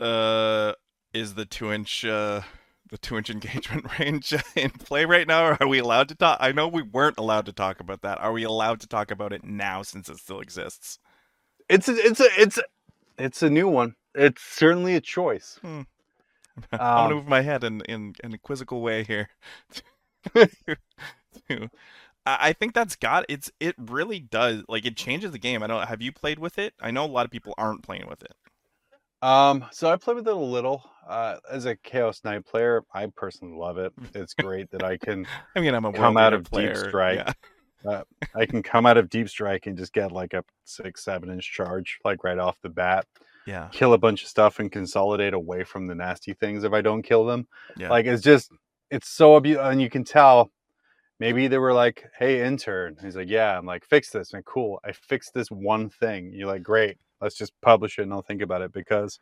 Uh, is the two inch uh the two inch engagement range in play right now? Or are we allowed to talk? I know we weren't allowed to talk about that. Are we allowed to talk about it now since it still exists? It's a, it's a, it's a, it's a new one. It's certainly a choice. Hmm. Um, I'm gonna move my head in in, in a quizzical way here. To- I I think that's got it's it really does like it changes the game. I don't have you played with it? I know a lot of people aren't playing with it. Um, so I played with it a little. Uh, as a Chaos Knight player, I personally love it. It's great that I can I mean, I'm a Come out of Deep. Strike. Yeah. I can come out of deep strike and just get like a six, seven inch charge, like right off the bat. Yeah. Kill a bunch of stuff and consolidate away from the nasty things if I don't kill them. Yeah. Like it's just, it's so abu- and you can tell. Maybe they were like, "Hey, intern." He's like, "Yeah." I'm like, "Fix this." And cool, I fixed this one thing. You're like, "Great, let's just publish it and I'll think about it." Because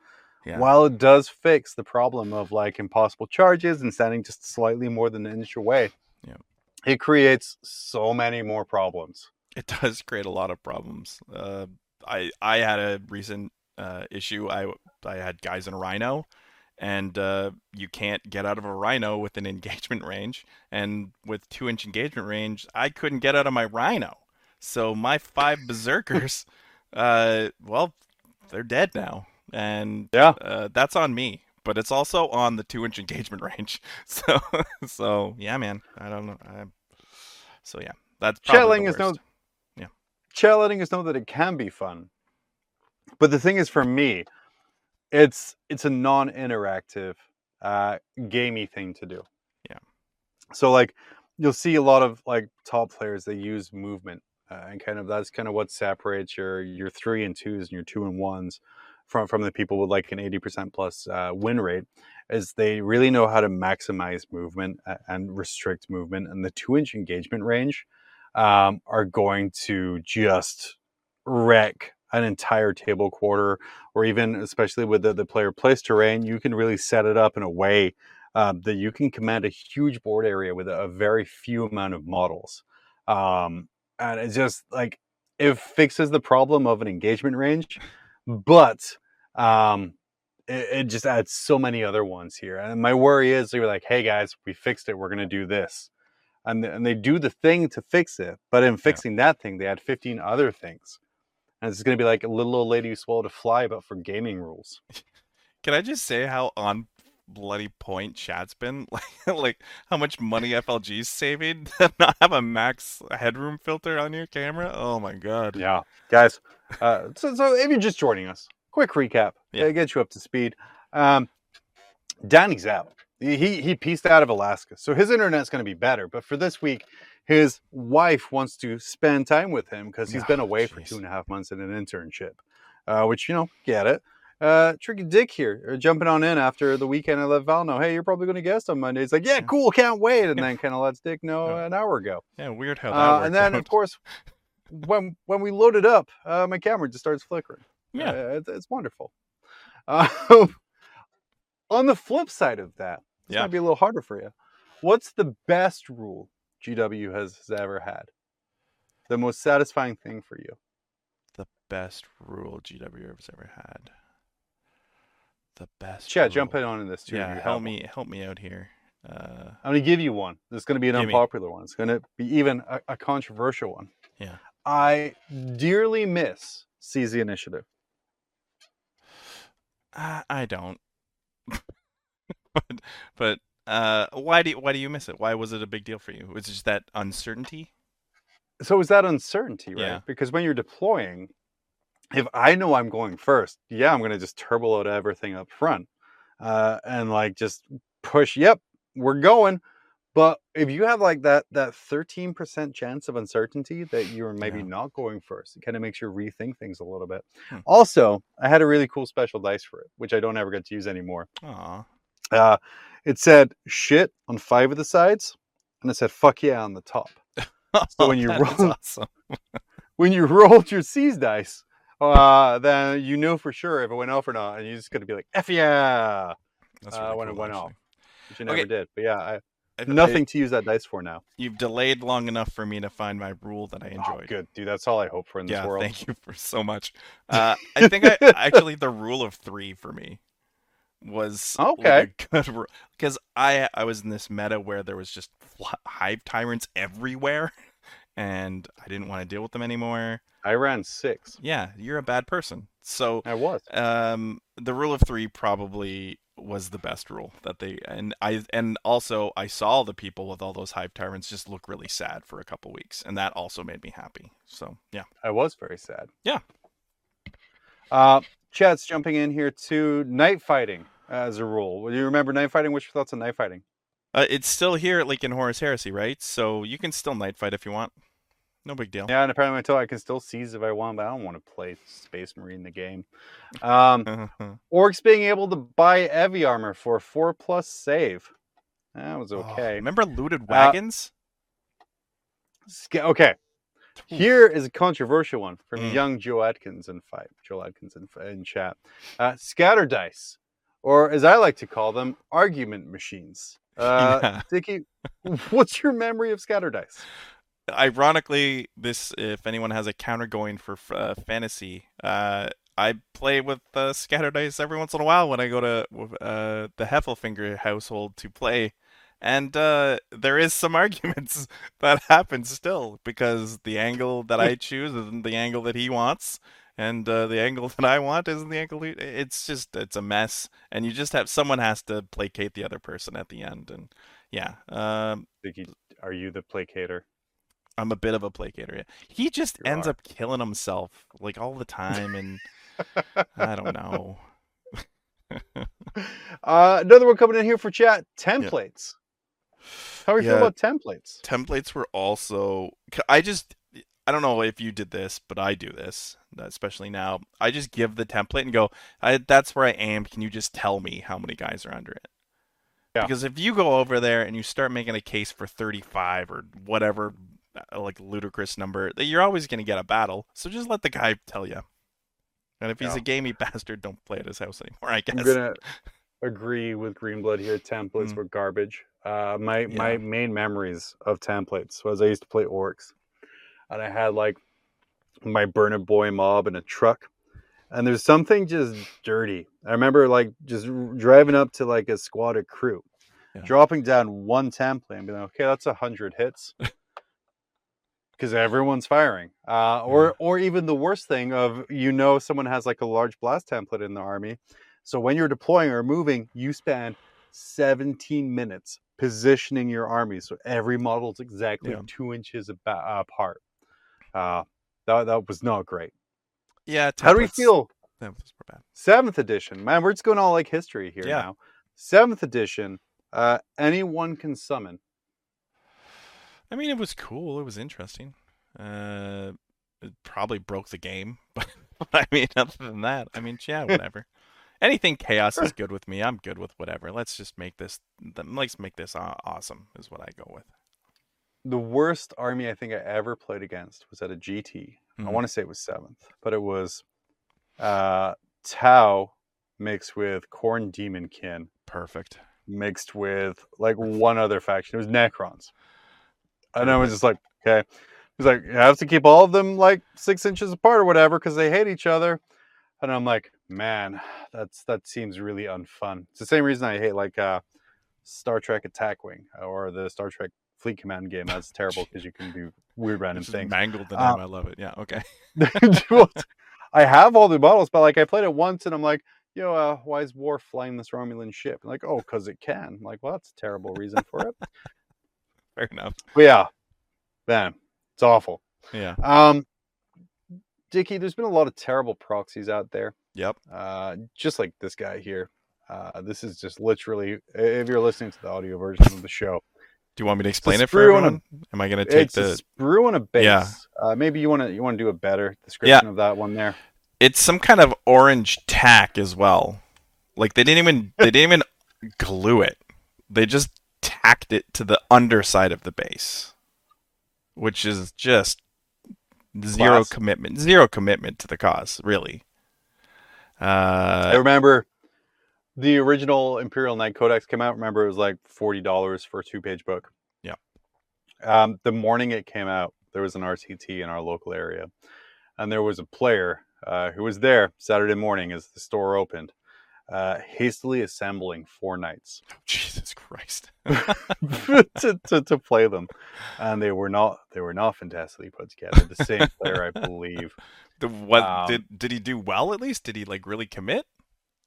Yeah. while it does fix the problem of like impossible charges and standing just slightly more than an inch away, Yeah. it creates so many more problems. it does create a lot of problems. Uh, I I had a recent uh, issue. I I had guys in a rhino, and uh, you can't get out of a rhino with an engagement range, and with two inch engagement range, I couldn't get out of my rhino. So my five berserkers, uh, well, they're dead now, and Yeah. uh, that's on me. But it's also on the two inch engagement range. So so yeah, man. I don't know. I, so yeah, that's probably the is no chat letting us know that it can be fun. But the thing is for me, it's it's a non-interactive uh gamey thing to do. Yeah. So like you'll see a lot of like top players they use movement uh, and kind of that's kind of what separates your your 3 and 2s and your 2 and 1s from from the people with like an 80% plus uh, win rate is they really know how to maximize movement and restrict movement and the 2 inch engagement range um, are going to just wreck an entire table quarter, or even especially with the, the player place terrain, you can really set it up in a way um, that you can command a huge board area with a, a very few amount of models. Um, and it's just like it fixes the problem of an engagement range, but um, it, it just adds so many other ones here. And my worry is they're like, hey guys, we fixed it. We're going to do this and and they do the thing to fix it. But in fixing that thing, they add 15 other things. And it's going to be like a little old lady who swallowed a fly, but for gaming rules. Can I just say how on bloody point chat's been? Like, like how much money FLG's saving to not have a max headroom filter on your camera? Oh my god. Yeah, guys. Uh, so, so if you're just joining us, quick recap. Yeah. Yeah, get you up to speed. Um, Danny's out. He he pieced out of Alaska, so his internet's going to be better. But for this week, his wife wants to spend time with him because he's Oh, been away for two and a half months in an internship. Uh, which you know, get it. Uh, Tricky Dick here, uh, jumping on in after the weekend. I let Val know, hey, you're probably going to guest on Monday. He's like, yeah, cool, can't wait. And then kind of lets Dick know Yeah. an hour ago. Yeah, weird how that Uh, and then, out. of course, when when we load it up, uh, my camera just starts flickering. yeah. Uh, it's, it's wonderful. Uh, on the flip side of that, this Yeah. might be a little harder for you. What's the best rule GW has, has ever had? The most satisfying thing for you? The best rule GW has ever had. The best. Chad, jump in rule. on this too. Yeah, help one. me, help me out here. Uh, I'm going to give you one. This is going to be an Give me. unpopular one. It's going to be even a, a controversial one. Yeah. I dearly miss Seize the Initiative. I, I don't. but but uh, why do you, why do you miss it? Why was it a big deal for you? Was it just that uncertainty? so is that uncertainty, right? Yeah. Because when you're deploying, if I know I'm going first, yeah, I'm going to just turbo load everything up front, uh, and like just push. Yep, we're going. But if you have like that that 13% chance of uncertainty that you're maybe Yeah. not going first, it kind of makes you rethink things a little bit. Hmm. Also, I had a really cool special dice for it, which I don't ever get to use anymore. Aw. Uh, it said shit on five of the sides, and it said fuck yeah on the top. So when you is awesome. when you rolled your seize dice, uh, then you knew for sure if it went off or not, and you just gonna be like, "F yeah!" That's uh, really when it went actually. off, which you never Okay. did. But yeah, I, I- nothing to use that dice for now. You've delayed long enough for me to find my rule that I Oh, enjoyed. good, dude. That's all I hope for in this yeah, world. thank you for so much. Uh, I think I actually the rule of three for me was Okay. like because I I was in this meta where there was just hive tyrants everywhere, and I didn't want to deal with them anymore. I ran six. Yeah, you're a bad person. So I was. um, the rule of three probably was the best rule that they and I and also I saw the people with all those hive tyrants just look really sad for a couple weeks, and that also made me happy. So yeah, I was very sad. Yeah. Uh, Chat's jumping in here to night fighting as a rule. Do you remember night fighting? What's your thoughts on night fighting? uh, it's still here at Lincoln Horus Heresy, right? So you can still night fight if you want. No big deal. Yeah, and apparently I can still seize if I want, but I don't want to play Space Marine the game. Um, Orcs being able to buy Evi armor for four plus save. That was Oh, okay. remember looted wagons? Sca- okay. Here is a controversial one from Mm. young Joe Atkins in fight. Joe Atkins in, in chat. Uh, scatter dice, or as I like to call them, argument machines. Uh, Yeah. Dickie, what's your memory of scatter dice? Ironically, this if anyone has a counter going for uh, fantasy, uh, I play with uh, scatter dice every once in a while when I go to uh, the Heffelfinger household to play, and uh, there is some arguments that happen still because the angle that I choose isn't the angle that he wants, and uh, the angle that I want isn't the angle. He, it's just it's a mess, and you just have someone has to placate the other person at the end, and yeah, um, are you the placator? I'm a bit of a placater. yeah. He just You ends are. up killing himself like all the time, and I don't know. Uh, another one coming in here for chat. Templates. How do you Yeah. feel about templates? Templates were also. I just. I don't know if you did this, but I do this, especially now. I just give the template and go, I, "That's where I am. Can you just tell me how many guys are under it?" Yeah. Because if you go over there and you start making a case for 35 or whatever, uh, like ludicrous number, that you're always going to get a battle. So just let the guy tell you. And if he's Yeah. a gamey bastard, don't play at his house anymore. I guess. I'm gonna agree with Greenblood here. Templates Mm. were garbage. Uh, my my main memories of templates was I used to play orcs, and I had like my burn it boy mob in a truck, and there's something just dirty. I remember like just driving up to like a squad of crew, Yeah. dropping down one template and being like, okay, that's a hundred hits. Because everyone's firing, uh, or or even the worst thing of you know someone has like a large blast template in the army, so when you're deploying or moving, you spend 17 minutes positioning your army so every model is exactly Yeah. two inches aba- apart. Uh, that, that was not great. Yeah. How do we feel? templates were bad. Seventh edition, man. We're just going all like history here Yeah. now. Seventh edition. Uh, anyone can summon. I mean, it was cool. It was interesting. Uh, it probably broke the game, but I mean, other than that, I mean, yeah, whatever. Anything chaos is good with me. I'm good with whatever. Let's just make this. Let's make this awesome. Is what I go with. The worst army I think I ever played against was at a GT. I Mhm. want to say it was seventh, but it was uh, Tau mixed with Khorne Daemonkin Perfect. mixed with like one other faction. It was Necrons. And I was just like, okay. He's like, you have to keep all of them like six inches apart or whatever because they hate each other. And I'm like, man, that's that seems really unfun. It's the same reason I hate like uh, Star Trek Attack Wing or the Star Trek Fleet Command game. That's terrible because you can do weird random things. mangled the Um, name. I love it. Yeah. Okay. I have all the models, but like I played it once and I'm like, yo, uh, why is Worf flying this Romulan ship? And like, oh, because it can. I'm like, well, that's a terrible reason for it. Fair enough. But yeah, man, it's awful. Yeah. Um, Dickie, there's been a lot of terrible proxies out there, Yep. uh, just like this guy here. Uh, this is just literally, if you're listening to the audio version of the show, Do you want me to explain it for on a- everyone? Am I gonna take it's a the? sprue on a base. Yeah. Uh, maybe you want to you want to do a better description of that one there. It's some kind of orange tack as well. Like they didn't even they didn't even glue it. They just tacked it to the underside of the base, which is just zero Class. commitment. Zero commitment to the cause, really. Uh, I remember the original Imperial Knight Codex came out, remember it was like forty dollars for a two-page book. Yeah. Um, the morning it came out, there was an RCT in our local area, and there was a player uh, who was there Saturday morning as the store opened, uh, hastily assembling four knights Jesus Christ. to, to, to play them, and they were not they were not fantastically put together. The same player, I believe. The, what Um, did did he do well at least? Did he like really commit?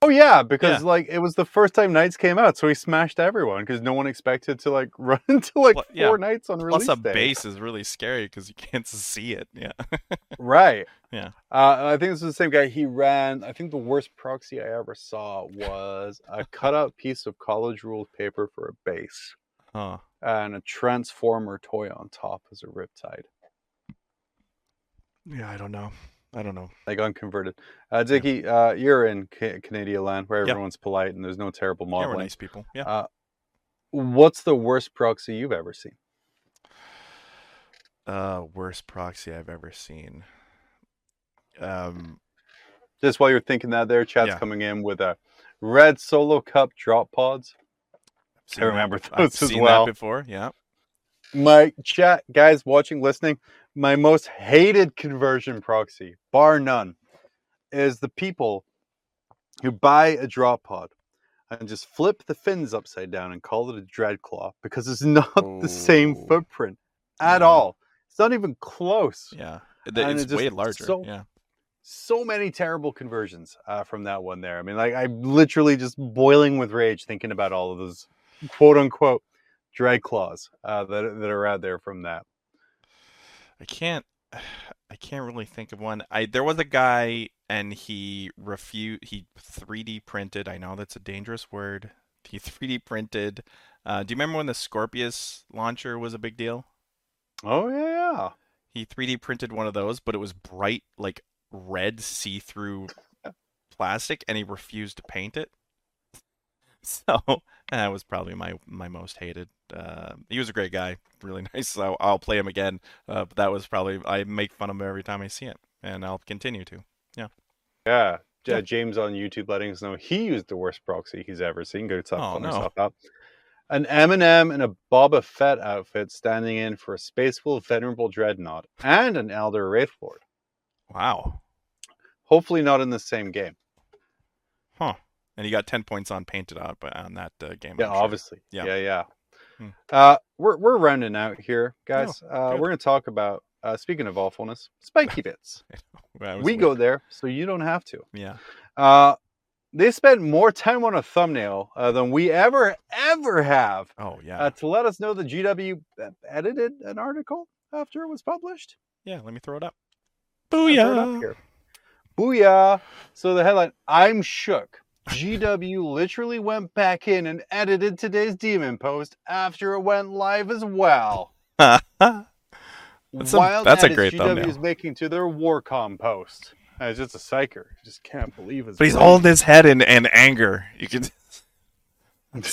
Oh yeah, because Yeah. like it was the first time Knights came out, so he smashed everyone because no one expected to like run into like Pl- four yeah. Knights on release Plus, a day. base is really scary because you can't see it. Yeah. Right. Yeah. Uh, I think this is the same guy. He ran. I think the worst proxy I ever saw was a cutout piece of college ruled paper for a base Huh. and a transformer toy on top as a riptide, Yeah, I don't know. I don't know. like unconverted. Uh, Dickie, uh, you're in Ca- Canadian land where Yep. everyone's polite and there's no terrible Yeah, we're nice people. Yeah. Uh, what's the worst proxy you've ever seen? Uh, worst proxy I've ever seen. Um, Just while you're thinking that, there, chat's Yeah. coming in with a red solo cup drop pods. I've seen that remember those I've as seen well. that before. Yeah. My chat guys watching, listening, my most hated conversion proxy, bar none, is the people who buy a drop pod and just flip the fins upside down and call it a dread claw because it's not the same footprint at Yeah. all. It's not even close. Yeah. And It's it way larger. so- yeah. So many terrible conversions uh, from that one there. I mean, like I'm literally just boiling with rage thinking about all of those quote unquote dread claws uh, that that are out there from that. I can't. I can't really think of one. I there was a guy and he refused. He 3D printed. I know that's a dangerous word. He 3D printed. Uh, do you remember when the Scorpius launcher was a big deal? Oh yeah, He 3D printed one of those, but it was bright, like red, see-through plastic, and he refused to paint it. So that was probably my my most hated. Uh, he was a great guy, really nice. So I'll play him again. Uh, but that was probably I make fun of him every time I see it, and I'll continue to. yeah. Yeah. J- James on YouTube letting us know he used the worst proxy he's ever seen. Go tough Oh, no. yourself up. An M&M in a Boba Fett outfit standing in for a Space Wolf Venerable Dreadnought and an Eldar Wraithlord. Wow, Hopefully not in the same game. And he got ten points on painted out, but on that uh, game. Yeah, sure. obviously. Yeah. Yeah, yeah. Hmm. Uh, we're we're rounding out here, guys. uh, we're gonna talk about uh, speaking of awfulness, spiky bits. We go there, so you don't have to. Yeah. Uh, they spent more time on a thumbnail uh, than we ever ever have Oh yeah. uh, to let us know that GW edited an article after it was published. yeah. Let me throw it up. I'll throw it up here. Booyah! So the headline: I'm shook. GW literally went back in and edited today's demon post after it went live as well. That's a- Wild that's a great GW thumbnail. is making to their Warcom post. It's just a psycher. Just can't believe it. But he's holding his head in, in anger. You can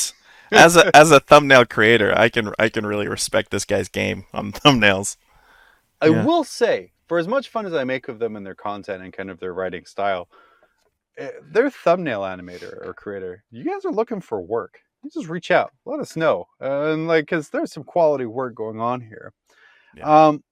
as a as a thumbnail creator, I can I can really respect this guy's game on thumbnails. I Yeah. will say, for as much fun as I make of them and their content and kind of their writing style, their thumbnail animator or creator, you guys are looking for work. You just reach out, let us know, uh, and like, because there's some quality work going on here. Yeah. Um,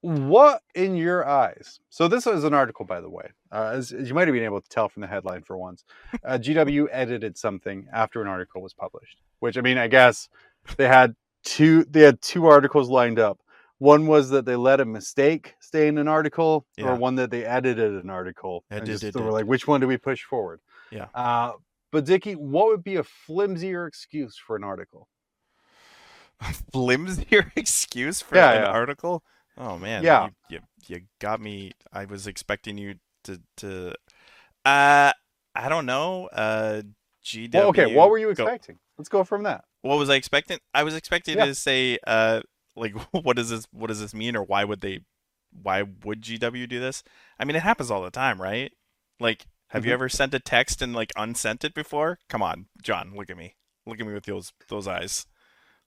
what in your eyes? So this is an article, by the way, uh, as, as you might have been able to tell from the headline for once. Uh, GW edited something after an article was published, which I mean, I guess they had two. They had two articles lined up. One was that they let a mistake stay in an article, Yeah. or one that they edited an article. and Edited just, they were it. like, which one do we push forward? Yeah. Uh, but Dickie, what would be a flimsier excuse for an article? Flimsier excuse for Yeah, an yeah. article. Oh man. Yeah. You, you you got me. I was expecting you to to. Uh, I don't know. Uh, GW. Well, okay, what were you go- expecting? Let's go from that. What was I expecting? I was expecting Yeah. to say, uh, like, what does this, what does this mean, or why would they, why would GW do this? I mean, it happens all the time, right? Like, have you Mhm. ever sent a text and like unsent it before? Come on, John, look at me, look at me with those those eyes.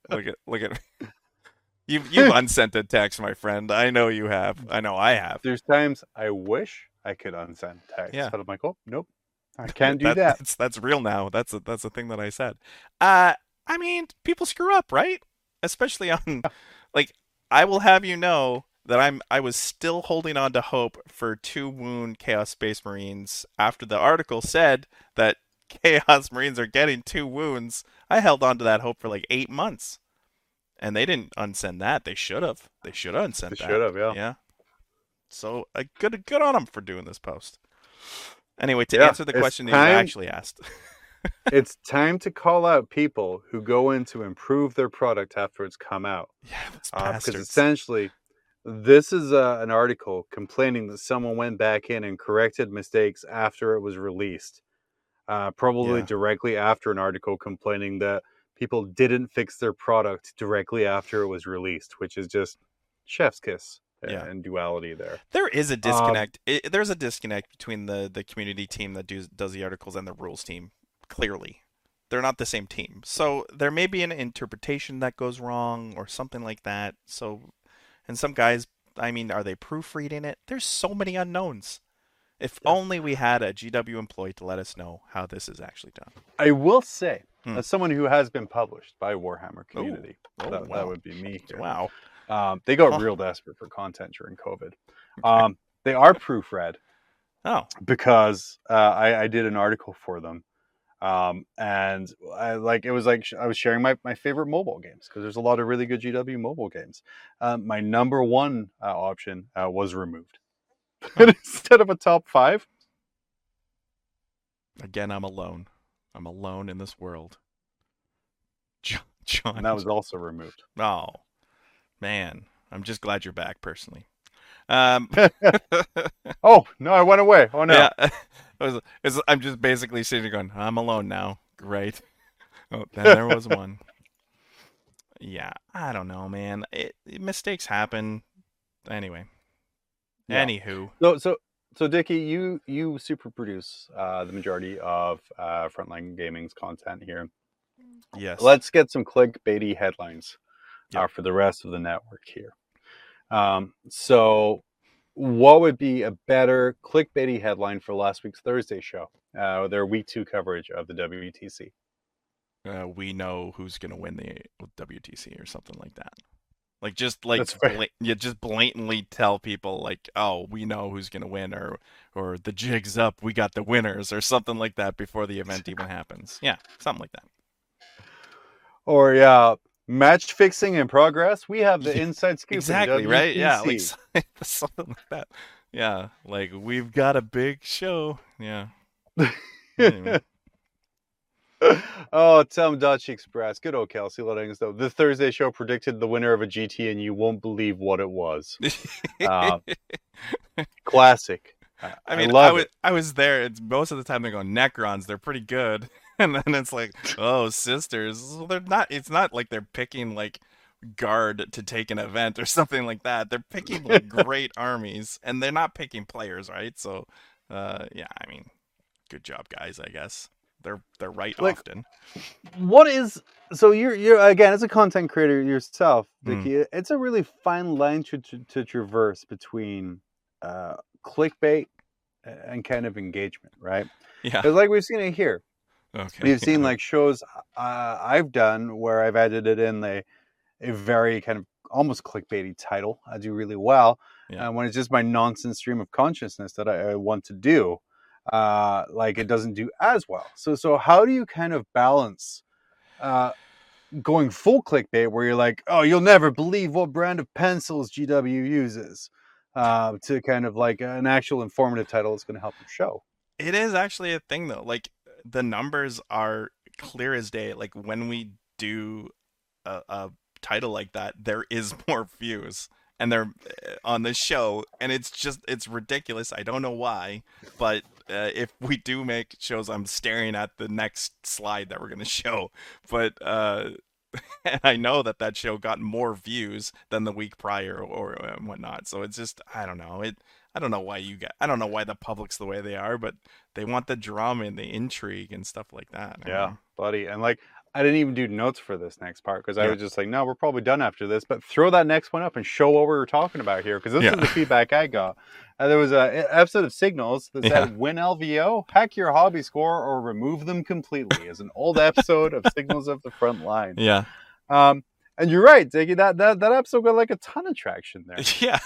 Look at look at. Me. You've you've unsent a text, my friend. I know you have. I know I have. There's times I wish I could unsend text, Yeah. but I'm like, oh, nope, I can't do that. That's that's real now. That's a, that's the thing that I said. Uh, I mean, people screw up, right? Especially on, like, I will have you know that I'm I was still holding on to hope for two wound Chaos Space Marines after the article said that Chaos Marines are getting two wounds. I held on to that hope for like eight months, and they didn't unsend that. They should have. They should have unsent They should have, yeah. Yeah. So uh, good good on them for doing this post. Anyway, to Yeah, answer the question that you actually asked. it's time to call out people who go in to improve their product after it's come out. yeah, those because. Uh, essentially this is uh, an article complaining that someone went back in and corrected mistakes after it was released uh, probably Yeah. directly after an article complaining that people didn't fix their product directly after it was released which is just chef's kiss uh, Yeah. and duality there There is a Um, disconnect. there's a disconnect between the the community team that does does the articles and the rules team. Clearly, they're not the same team. So there may be an interpretation that goes wrong or something like that. So, and some guys, I mean, are they proofreading it? There's so many unknowns. If only we had a GW employee to let us know how this is actually done. i will say Hmm. as someone who has been published by warhammer community Oh, that, wow. that would be me here. Wow. Um, they got Huh. real desperate for content during covid um, they are proofread Oh, because uh, I, I did an article for them um, and I like it was like sh- I was sharing my, my favorite mobile games because there's a lot of really good GW mobile games. Um, my number one uh, option uh, was removed instead of a top five. again, I'm alone. I'm alone in this world. John, John And that was also removed. Oh, man. I'm just glad you're back personally. Um, Oh no, I went away. Oh no. yeah, was, was- I'm just basically sitting going, I'm alone now. Great. Oh, then there was one. Yeah, I don't know, man. It, it- mistakes happen. Anyway. Yeah. Anywho. So so so Dickie, you you super produce uh, the majority of uh, Frontline Gaming's content here. Yes. Let's get some clickbaity headlines uh, for the rest of the network here. Um, so, what would be a better clickbaity headline for last week's Thursday show? Uh, their week two coverage of the WTC. uh, we know who's going to win the WTC or something like that. Like just like bla- you just blatantly tell people like, "Oh, we know who's going to win," or or the jig's up, we got the winners, or something like that before the event even happens. Yeah, something like that. Or yeah, match fixing in progress. We have the inside scoop. exactly right. Yeah, like something like that. Yeah, like we've got a big show. Yeah. Anyway. oh, Tom Dutch Express. Good old Kelsey letting us know. The Thursday show predicted the winner of a GT, and you won't believe what it was. Uh, Classic. I, I mean, I, love was. I was there. It's most of the time they go Necrons. They're pretty good, and then it's like, oh, sisters. Well, they're not. It's not like they're picking like guard to take an event or something like that. They're picking like great armies, and they're not picking players, right? So, uh, yeah. I mean, good job, guys. I guess they're they're right Like- often. what is so you're you're again as a content creator yourself Mm. It's a really fine line to, to, to traverse between uh clickbait and kind of engagement right Yeah. because like we've seen it here Okay. we've seen like shows uh, i've done where i've edited in a, a very kind of almost clickbaity title i do really well Yeah. uh, when it's just my nonsense stream of consciousness that I, I want to do uh like it doesn't do as well so so how do you kind of balance uh going full clickbait where you're like oh you'll never believe what brand of pencils gw uses uh to kind of like an actual informative title that's going to help your show It is actually a thing though. Like the numbers are clear as day. Like when we do a, a title like that, there is more views and they're uh, on the show and it's just it's ridiculous. I don't know why, but uh, if we do make shows I'm staring at the next slide that we're going to show, but uh and I know that that show got more views than the week prior or, or whatnot. So it's just I don't know. It I don't know why you get I don't know why the public's the way they are, but they want the drama and the intrigue and stuff like that. I Yeah, mean, buddy. And like I didn't even do notes for this next part because I Yeah. was just like, no, we're probably done after this. But throw that next one up and show what we were talking about here because this Yeah. is the feedback I got. Uh, there was a episode of Signals that Yeah. said, "Win LVO, hack your hobby score, or remove them completely." Is an old episode of Signals of the Front Line. Yeah. Um, and you're right, Diggy. That that that episode got like a ton of traction there. Yeah.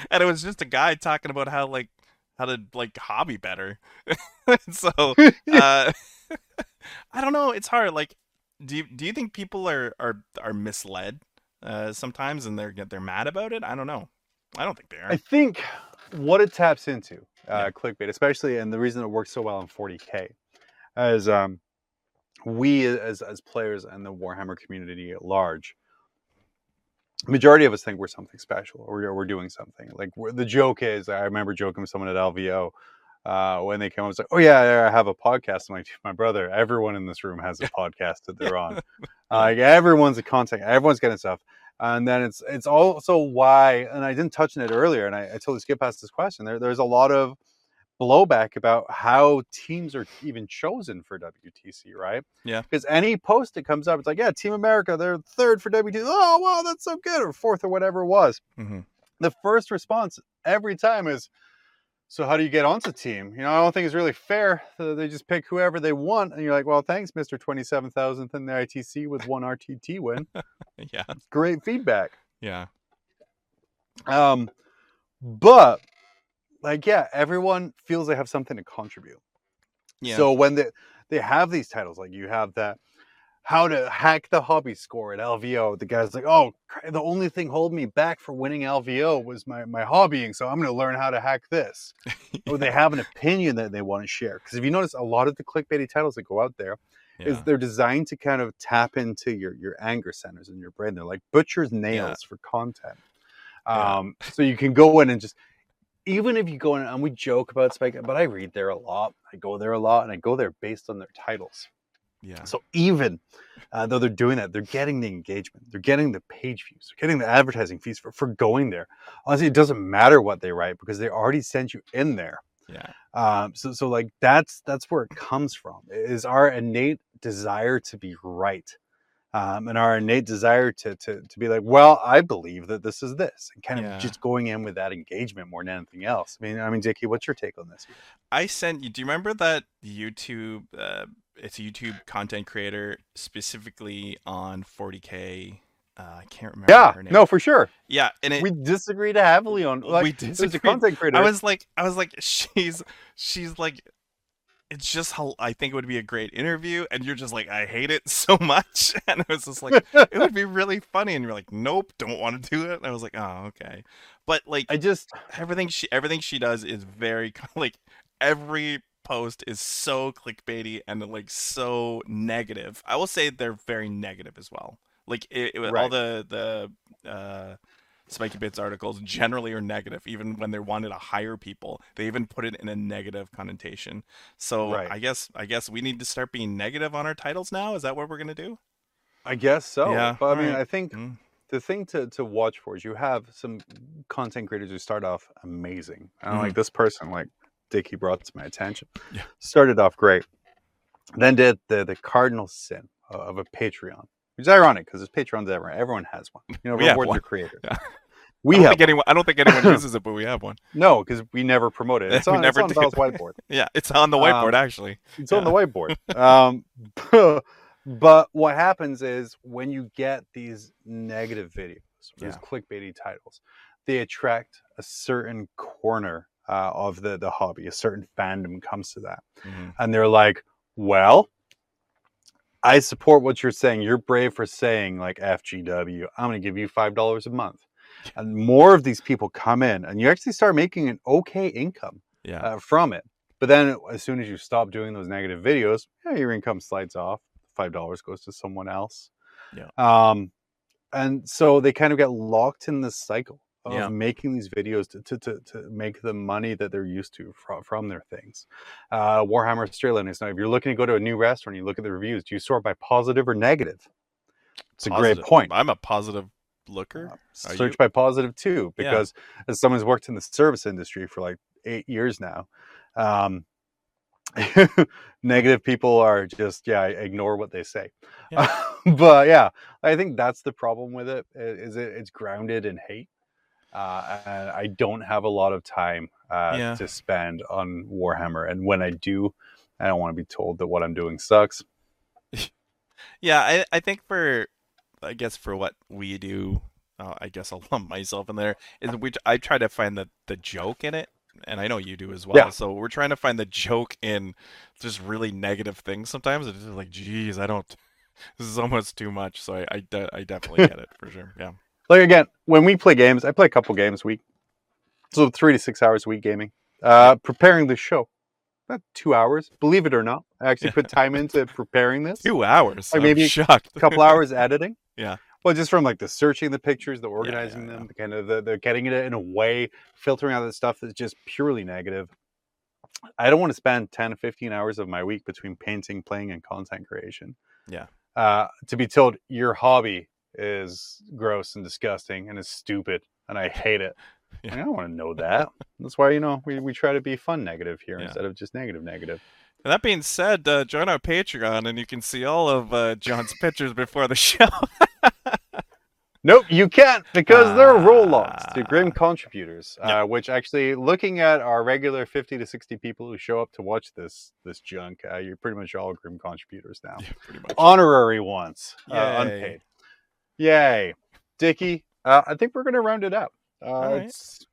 and it was just a guy talking about how like how to like hobby better. so uh I don't know, it's hard. Like do you do you think people are are are misled uh sometimes and they're they're mad about it? I don't know. I don't think they are. I think what it taps into, uh, Yeah. clickbait, especially, and the reason it works so well in 40k, is um, we as as players and the Warhammer community at large, majority of us think we're something special or we're, we're doing something. Like the joke is, I remember joking with someone at LVO. Uh, when they came up, it's like, oh yeah, I have a podcast. I'm like, my brother, everyone in this room has a podcast that they're on. Uh, like everyone's a content, everyone's getting stuff and then it's it's also why and i didn't touch on it earlier and i, I totally skipped past this question there, there's a lot of blowback about how teams are even chosen for wtc right Yeah. because any post that comes up it's like yeah team america they're third for wtc oh wow that's so good or fourth or whatever it was Mhm. the first response every time is so how do you get onto team you know i don't think it's really fair they just pick whoever they want and you're like well thanks mr 27000th in the itc with one rtt win Yeah. great feedback Yeah. um, but like, yeah, everyone feels they have something to contribute. Yeah. So when they they have these titles, like you have that how to hack the hobby score at LVO. The guy's like, oh, the only thing holding me back for winning LVO was my my hobbying, so I'm going to learn how to hack this. Or they have an opinion that they want to share. Because if you notice, a lot of the clickbaity titles that go out there is yeah. they're designed to kind of tap into your your anger centers in your brain. They're like butcher's nails for content. Yeah. Um, so you can go in and just even if you go in and we joke about Spike, but I read there a lot. I go there a lot, and I go there based on their titles. Yeah. So even uh, though they're doing that, they're getting the engagement, they're getting the page views, they're getting the advertising fees for, for going there. Honestly, it doesn't matter what they write because they already sent you in there. Yeah. Um, so so like that's that's where it comes from is our innate desire to be right. Um, and our innate desire to, to to be like, well, I believe that this is this, and kind of Yeah. just going in with that engagement more than anything else. I mean, I mean, Dickie, what's your take on this? I sent you. Do you remember that YouTube? Uh, it's a YouTube content creator specifically on 40k. Uh, I can't remember. Yeah, her name. no, for sure. Yeah, and it, we disagreed heavily on. Like, we it was a content creator. I was like, I was like, she's, she's like, it's just how I think it would be a great interview, and you're just like, I hate it so much, and it was just like, it would be really funny, and you're like, nope, don't want to do it. And I was like, oh, okay, but like I just everything she everything she does is very like every post is so clickbaity and like so negative. I will say they're very negative as well. Like it, it- all Right. the the uh, Spikey Bits articles generally are negative, even when they wanted to hire people. They even put it in a negative connotation. So Right. I guess I guess we need to start being negative on our titles now. Is that what we're gonna do? I guess so. Yeah, but I mean, alright. I think Mm. the thing to, to watch for is you have some content creators who start off amazing. And like this person, like Dickie brought to my attention, Mm-hmm. Yeah. started off great. Then did the the cardinal sin of a Patreon, is ironic because it's Patreon's everyone. Everyone has one. You know, We reward one. their creators. Yeah. We I don't have think anyone. I don't think anyone uses it, but we have one. no, because we never promote it. It's on, never it's on. Val's whiteboard. Yeah, it's on the whiteboard Um, actually. It's on the whiteboard. Um, but what happens is when you get these negative videos, these Yeah. clickbaity titles, they attract a certain corner uh, of the the hobby. A certain fandom comes to that, Mhm. and they're like, "Well, I support what you're saying. You're brave for saying like FGW. I'm going to give you five dollars a month." And more of these people come in, and you actually start making an okay income Yeah. uh, from it. But then as soon as you stop doing those negative videos, yeah, your income slides off. Five dollars goes to someone else. Yeah. Um, and so they kind of get locked in this cycle of Yeah. making these videos to, to, to, to make the money that they're used to from, from their things. Uh, Warhammer Australia is now, if you're looking to go to a new restaurant, you look at the reviews, do you sort by positive or negative? It's a great point. I'm a positive looker. Uh, search you? by positive too Yeah. because as someone who's worked in the service industry for like eight years now um, negative people are just yeah ignore what they say Yeah. but yeah i think that's the problem with it is it it's grounded in hate uh, and i don't have a lot of time uh, Yeah. to spend on warhammer and when i do i don't want to be told that what i'm doing sucks Yeah, I I think for I guess for what we do, uh, I guess I'll lump myself in there. Is we I try to find the the joke in it, and I know you do as well. Yeah. So we're trying to find the joke in just really negative things. Sometimes it's just like, geez, I don't. This is almost too much. So I I, de- I definitely get it for sure. Yeah. Like again when we play games i play a couple games a week so three to six hours a week gaming uh preparing the show about two hours believe it or not i actually put time into preparing this Two hours. Like I'm maybe shocked. a couple hours editing Yeah. well just from like the searching the pictures the organizing yeah. them the kind of the, the getting it in a way filtering out the stuff that's just purely negative i don't want to spend 10 to 15 hours of my week between painting playing and content creation Yeah. uh, to be told your hobby is gross and disgusting and is stupid and I hate it. Yeah. I don't want to know that. That's why you know we, we try to be fun negative here Yeah. instead of just negative negative. And that being said, uh, join our Patreon and you can see all of uh, John's pictures before the show. Nope, you can't because there are roll logs to grim Ah. contributors. Uh, which actually, looking at our regular fifty to sixty people who show up to watch this this junk, uh, you're pretty much all grim contributors now. yeah, pretty much. Honorary ones, uh, unpaid. Yay, Dickie. Uh, I think we're gonna round it up. Uh, right. It's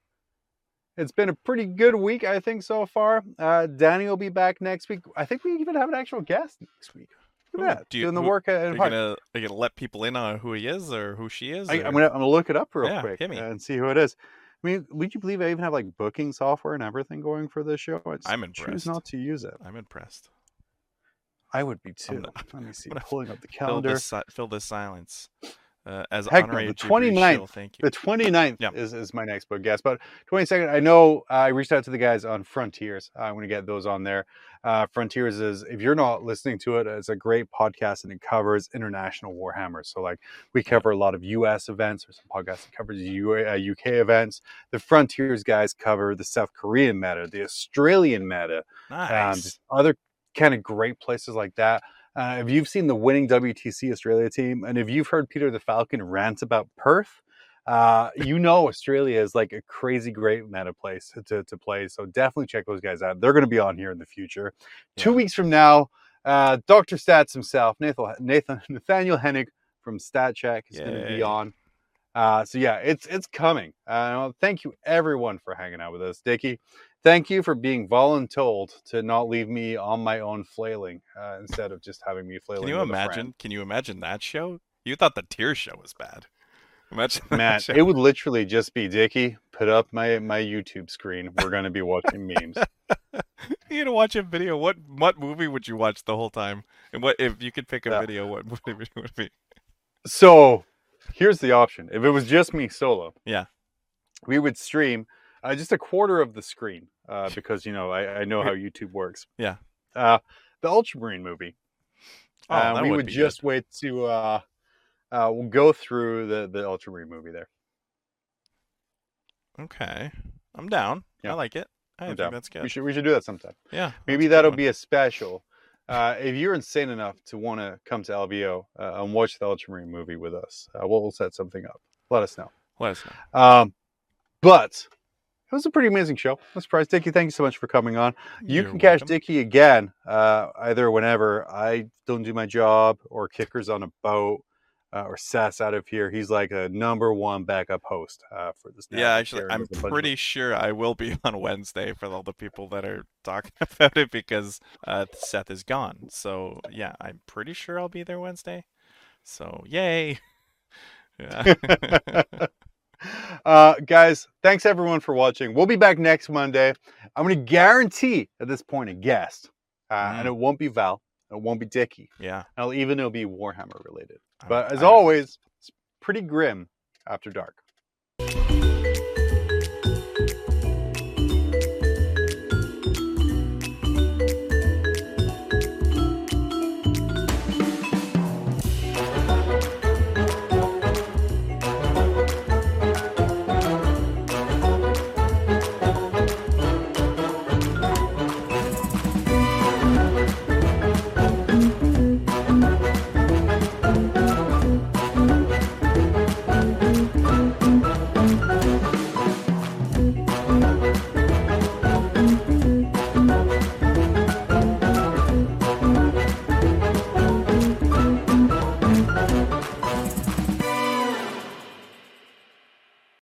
it's been a pretty good week, I think, so far. Uh, Danny will be back next week. I think we even have an actual guest next week. Look Ooh, at that, do you- doing the who- work Are you gonna, are you gonna let people in on who he is or who she is? I, I'm gonna I'm gonna look it up real Yeah, quick and see who it is. I mean, would you believe I even have like booking software and everything going for this show? I just I'm choose not to use it. I'm impressed. I would be too. not- Let me see. gonna Pulling up the Fill calendar. this, si- fill this silence. Uh, as Heck no, the Jubilee 29th Shield, Thank you. The 29th Yeah. is, is my next book guest. But 22nd, I know uh, I reached out to the guys on Frontiers. I'm going to get those on there. Uh, Frontiers is, if you're not listening to it, it's a great podcast and it covers international Warhammer. So, like, we cover a lot of US events or some podcasts that covers U- uh, UK events. The Frontiers guys cover the South Korean meta, the Australian meta, um, Nice. just other kind of great places like that. Uh, if you've seen the winning WTC Australia team, and if you've heard Peter the Falcon rant about Perth, uh, you know Australia is like a crazy great meta place to, to play. So definitely check those guys out. They're going to be on here in the future. Two weeks from now, uh, Dr. Stats himself, Nathan, Nathan Nathaniel Hennig from Stat Check is going to be on. Uh, so yeah, it's it's coming. Uh, thank you everyone for hanging out with us, Dickie. Thank you for being voluntold to not leave me on my own flailing uh, instead of just having me flailing. Can you imagine? Can you imagine that show? You thought the tear show was bad. Imagine Matt, it would literally just be Dicky Put up my my YouTube screen. We're gonna be watching memes. you to watch a video. What what movie would you watch the whole time? And what if you could pick a Yeah. video? What movie would it be? So here's the option. If it was just me solo, Yeah. we would stream uh, just a quarter of the screen uh, because you know I, I know how YouTube works. Yeah. Uh, the Ultramarine movie. Oh, uh, we would would just wait to uh, uh, we'll go through the the Ultramarine movie there. Okay, I'm down. Yeah. I like it. I think down. that's We good. should we should do that sometime. Yeah. Maybe good that'll be a special. Uh, if you're insane enough to want to come to LVO uh, and watch the Ultramarine movie with us, uh, we'll, we'll set something up. Let us know. Let us know. Um, but it was a pretty amazing show. I'm surprised, Dickie. Thank you so much for coming on. You You're can catch welcome. Dickie again, uh, either whenever I don't do my job or Kicker's on a boat uh, or Sass out of here. He's like a number one backup host uh, for this. Yeah, actually, I'm bunch of- pretty sure I will be on Wednesday for all the people that are talking about it because uh, Seth is gone. So yeah, I'm pretty sure I'll be there Wednesday. So yay! Yeah. Uh, guys, thanks everyone for watching. We'll be back next Monday. I'm going to guarantee at this point a guest, uh, Mm. and it won't be Val. It won't be Dickie. yeah. I'll even it'll be Warhammer related. But as I'm- always, it's pretty grim after dark.